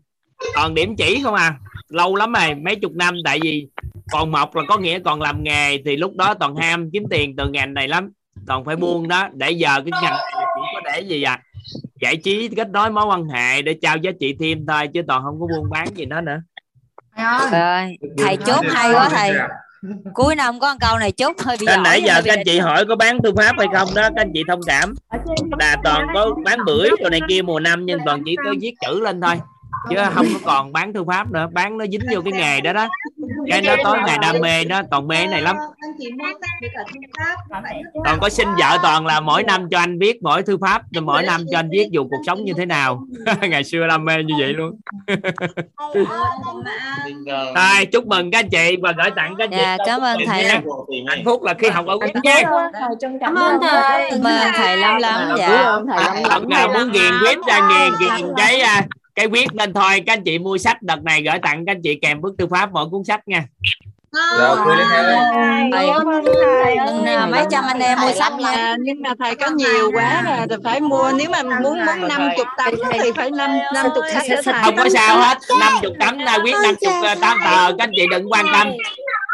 còn điểm chỉ không à lâu lắm rồi mấy chục năm tại vì còn mộc là có nghĩa còn làm nghề thì lúc đó toàn ham kiếm tiền từ ngành này lắm toàn phải buông đó để giờ cái ngành này chỉ có để gì à? Giải trí kết nối mối quan hệ để trao giá trị thêm thôi chứ toàn không có buôn bán gì đó nữa. Thầy ơi thầy chốt hay quá thầy. cuối năm có một câu này chốt hơi bị giỏi nãy giờ các anh chị hỏi có bán thư pháp hay không đó các anh chị thông cảm. Là toàn có bán bưởi rồi này kia mùa năm nhưng toàn chỉ có viết chữ lên thôi chứ không có còn bán thư pháp nữa. Bán nó dính vô cái nghề đó đó cái nó tối ngày đam mê đó toàn mê này lắm. Anh chị mua sách để cả thư pháp phải còn có xin vợ toàn là mỗi năm cho anh viết mỗi thư pháp rồi mỗi năm cho anh viết dù cuộc sống như thế nào. ngày xưa đam mê như vậy luôn. Thôi chúc mừng các anh chị và gửi tặng các anh chị Dạ, cảm ơn thầy. hạnh phúc là khi học ở quyết nha. Cảm ơn thầy. Cảm ơn thầy lắm lắm. Dạ. đợt nào muốn ghiền quyết ra nghiền ghiền cái à, cái quyết lên thôi các anh chị mua sách đợt này gửi tặng các anh chị kèm bức thư pháp mỗi cuốn sách nha. Rồi, cười lên thầy ơi. Thầy, à, mấy trăm anh em mua sách nha. nhưng mà thầy có nhiều quá rồi thì phải mua. Nếu mà muốn muốn năm chục tấm thì phải năm năm chục sách không có sao hết. 50 tấm là quyết 50 tám tờ các anh chị đừng quan tâm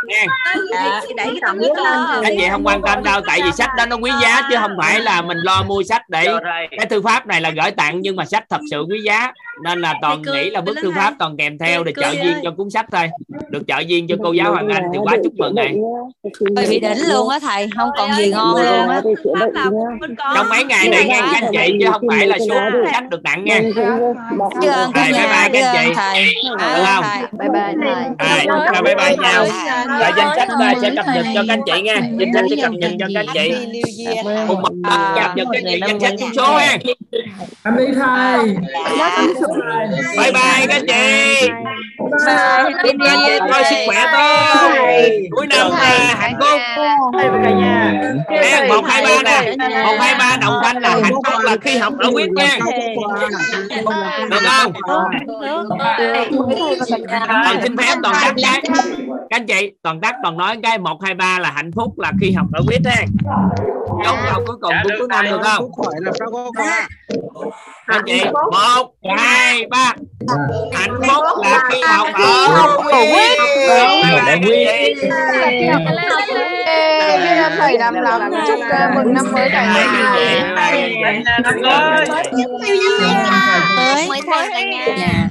nha Dạ, lên các anh chị không quan tâm đâu tại vì sách đó nó quý giá chứ không phải là mình lo mua sách để cái thư pháp này là gửi tặng nhưng mà sách thật sự quý giá nên là toàn nghĩ là bức thư pháp toàn kèm theo để trợ duyên cho cuốn sách thôi được trợ duyên cho cô giáo Hoàng Anh thì quá chúc mừng này Ôi, bị đỉnh luôn á thầy, không còn gì ngon luôn á. trong mấy ngày này nghe các anh chị chứ không phải là số sách được tặng nha Chưa ơn cả Rồi, bye bye các chị thầy. được không Bye bye thầy. bye bye nhau rồi danh sách ta sẽ cập nhật cho các anh chị nha. danh sách sẽ cập nhật cho các anh chị. cùng một cập nhật các anh chị danh sách trúng số ha Cảm ơn thầy. bye bye các anh chị. Các anh coi sức khỏe tốt cuối năm là hạnh phúc. Nè, một hai ba nè. Một hai ba đồng thanh là hạnh phúc là khi học ở quyết nha. Được không? Toàn xin phép toàn cái các anh chị toàn tắt toàn nói cái một hai ba là hạnh phúc là khi học ở quyết ha chốt câu cuối cùng của cuối năm được không anh chị một hai ba hạnh phúc là khi học ở quyết thầy làm làm chúc uh, mừng năm mới cả nhà mới thầy cả nhà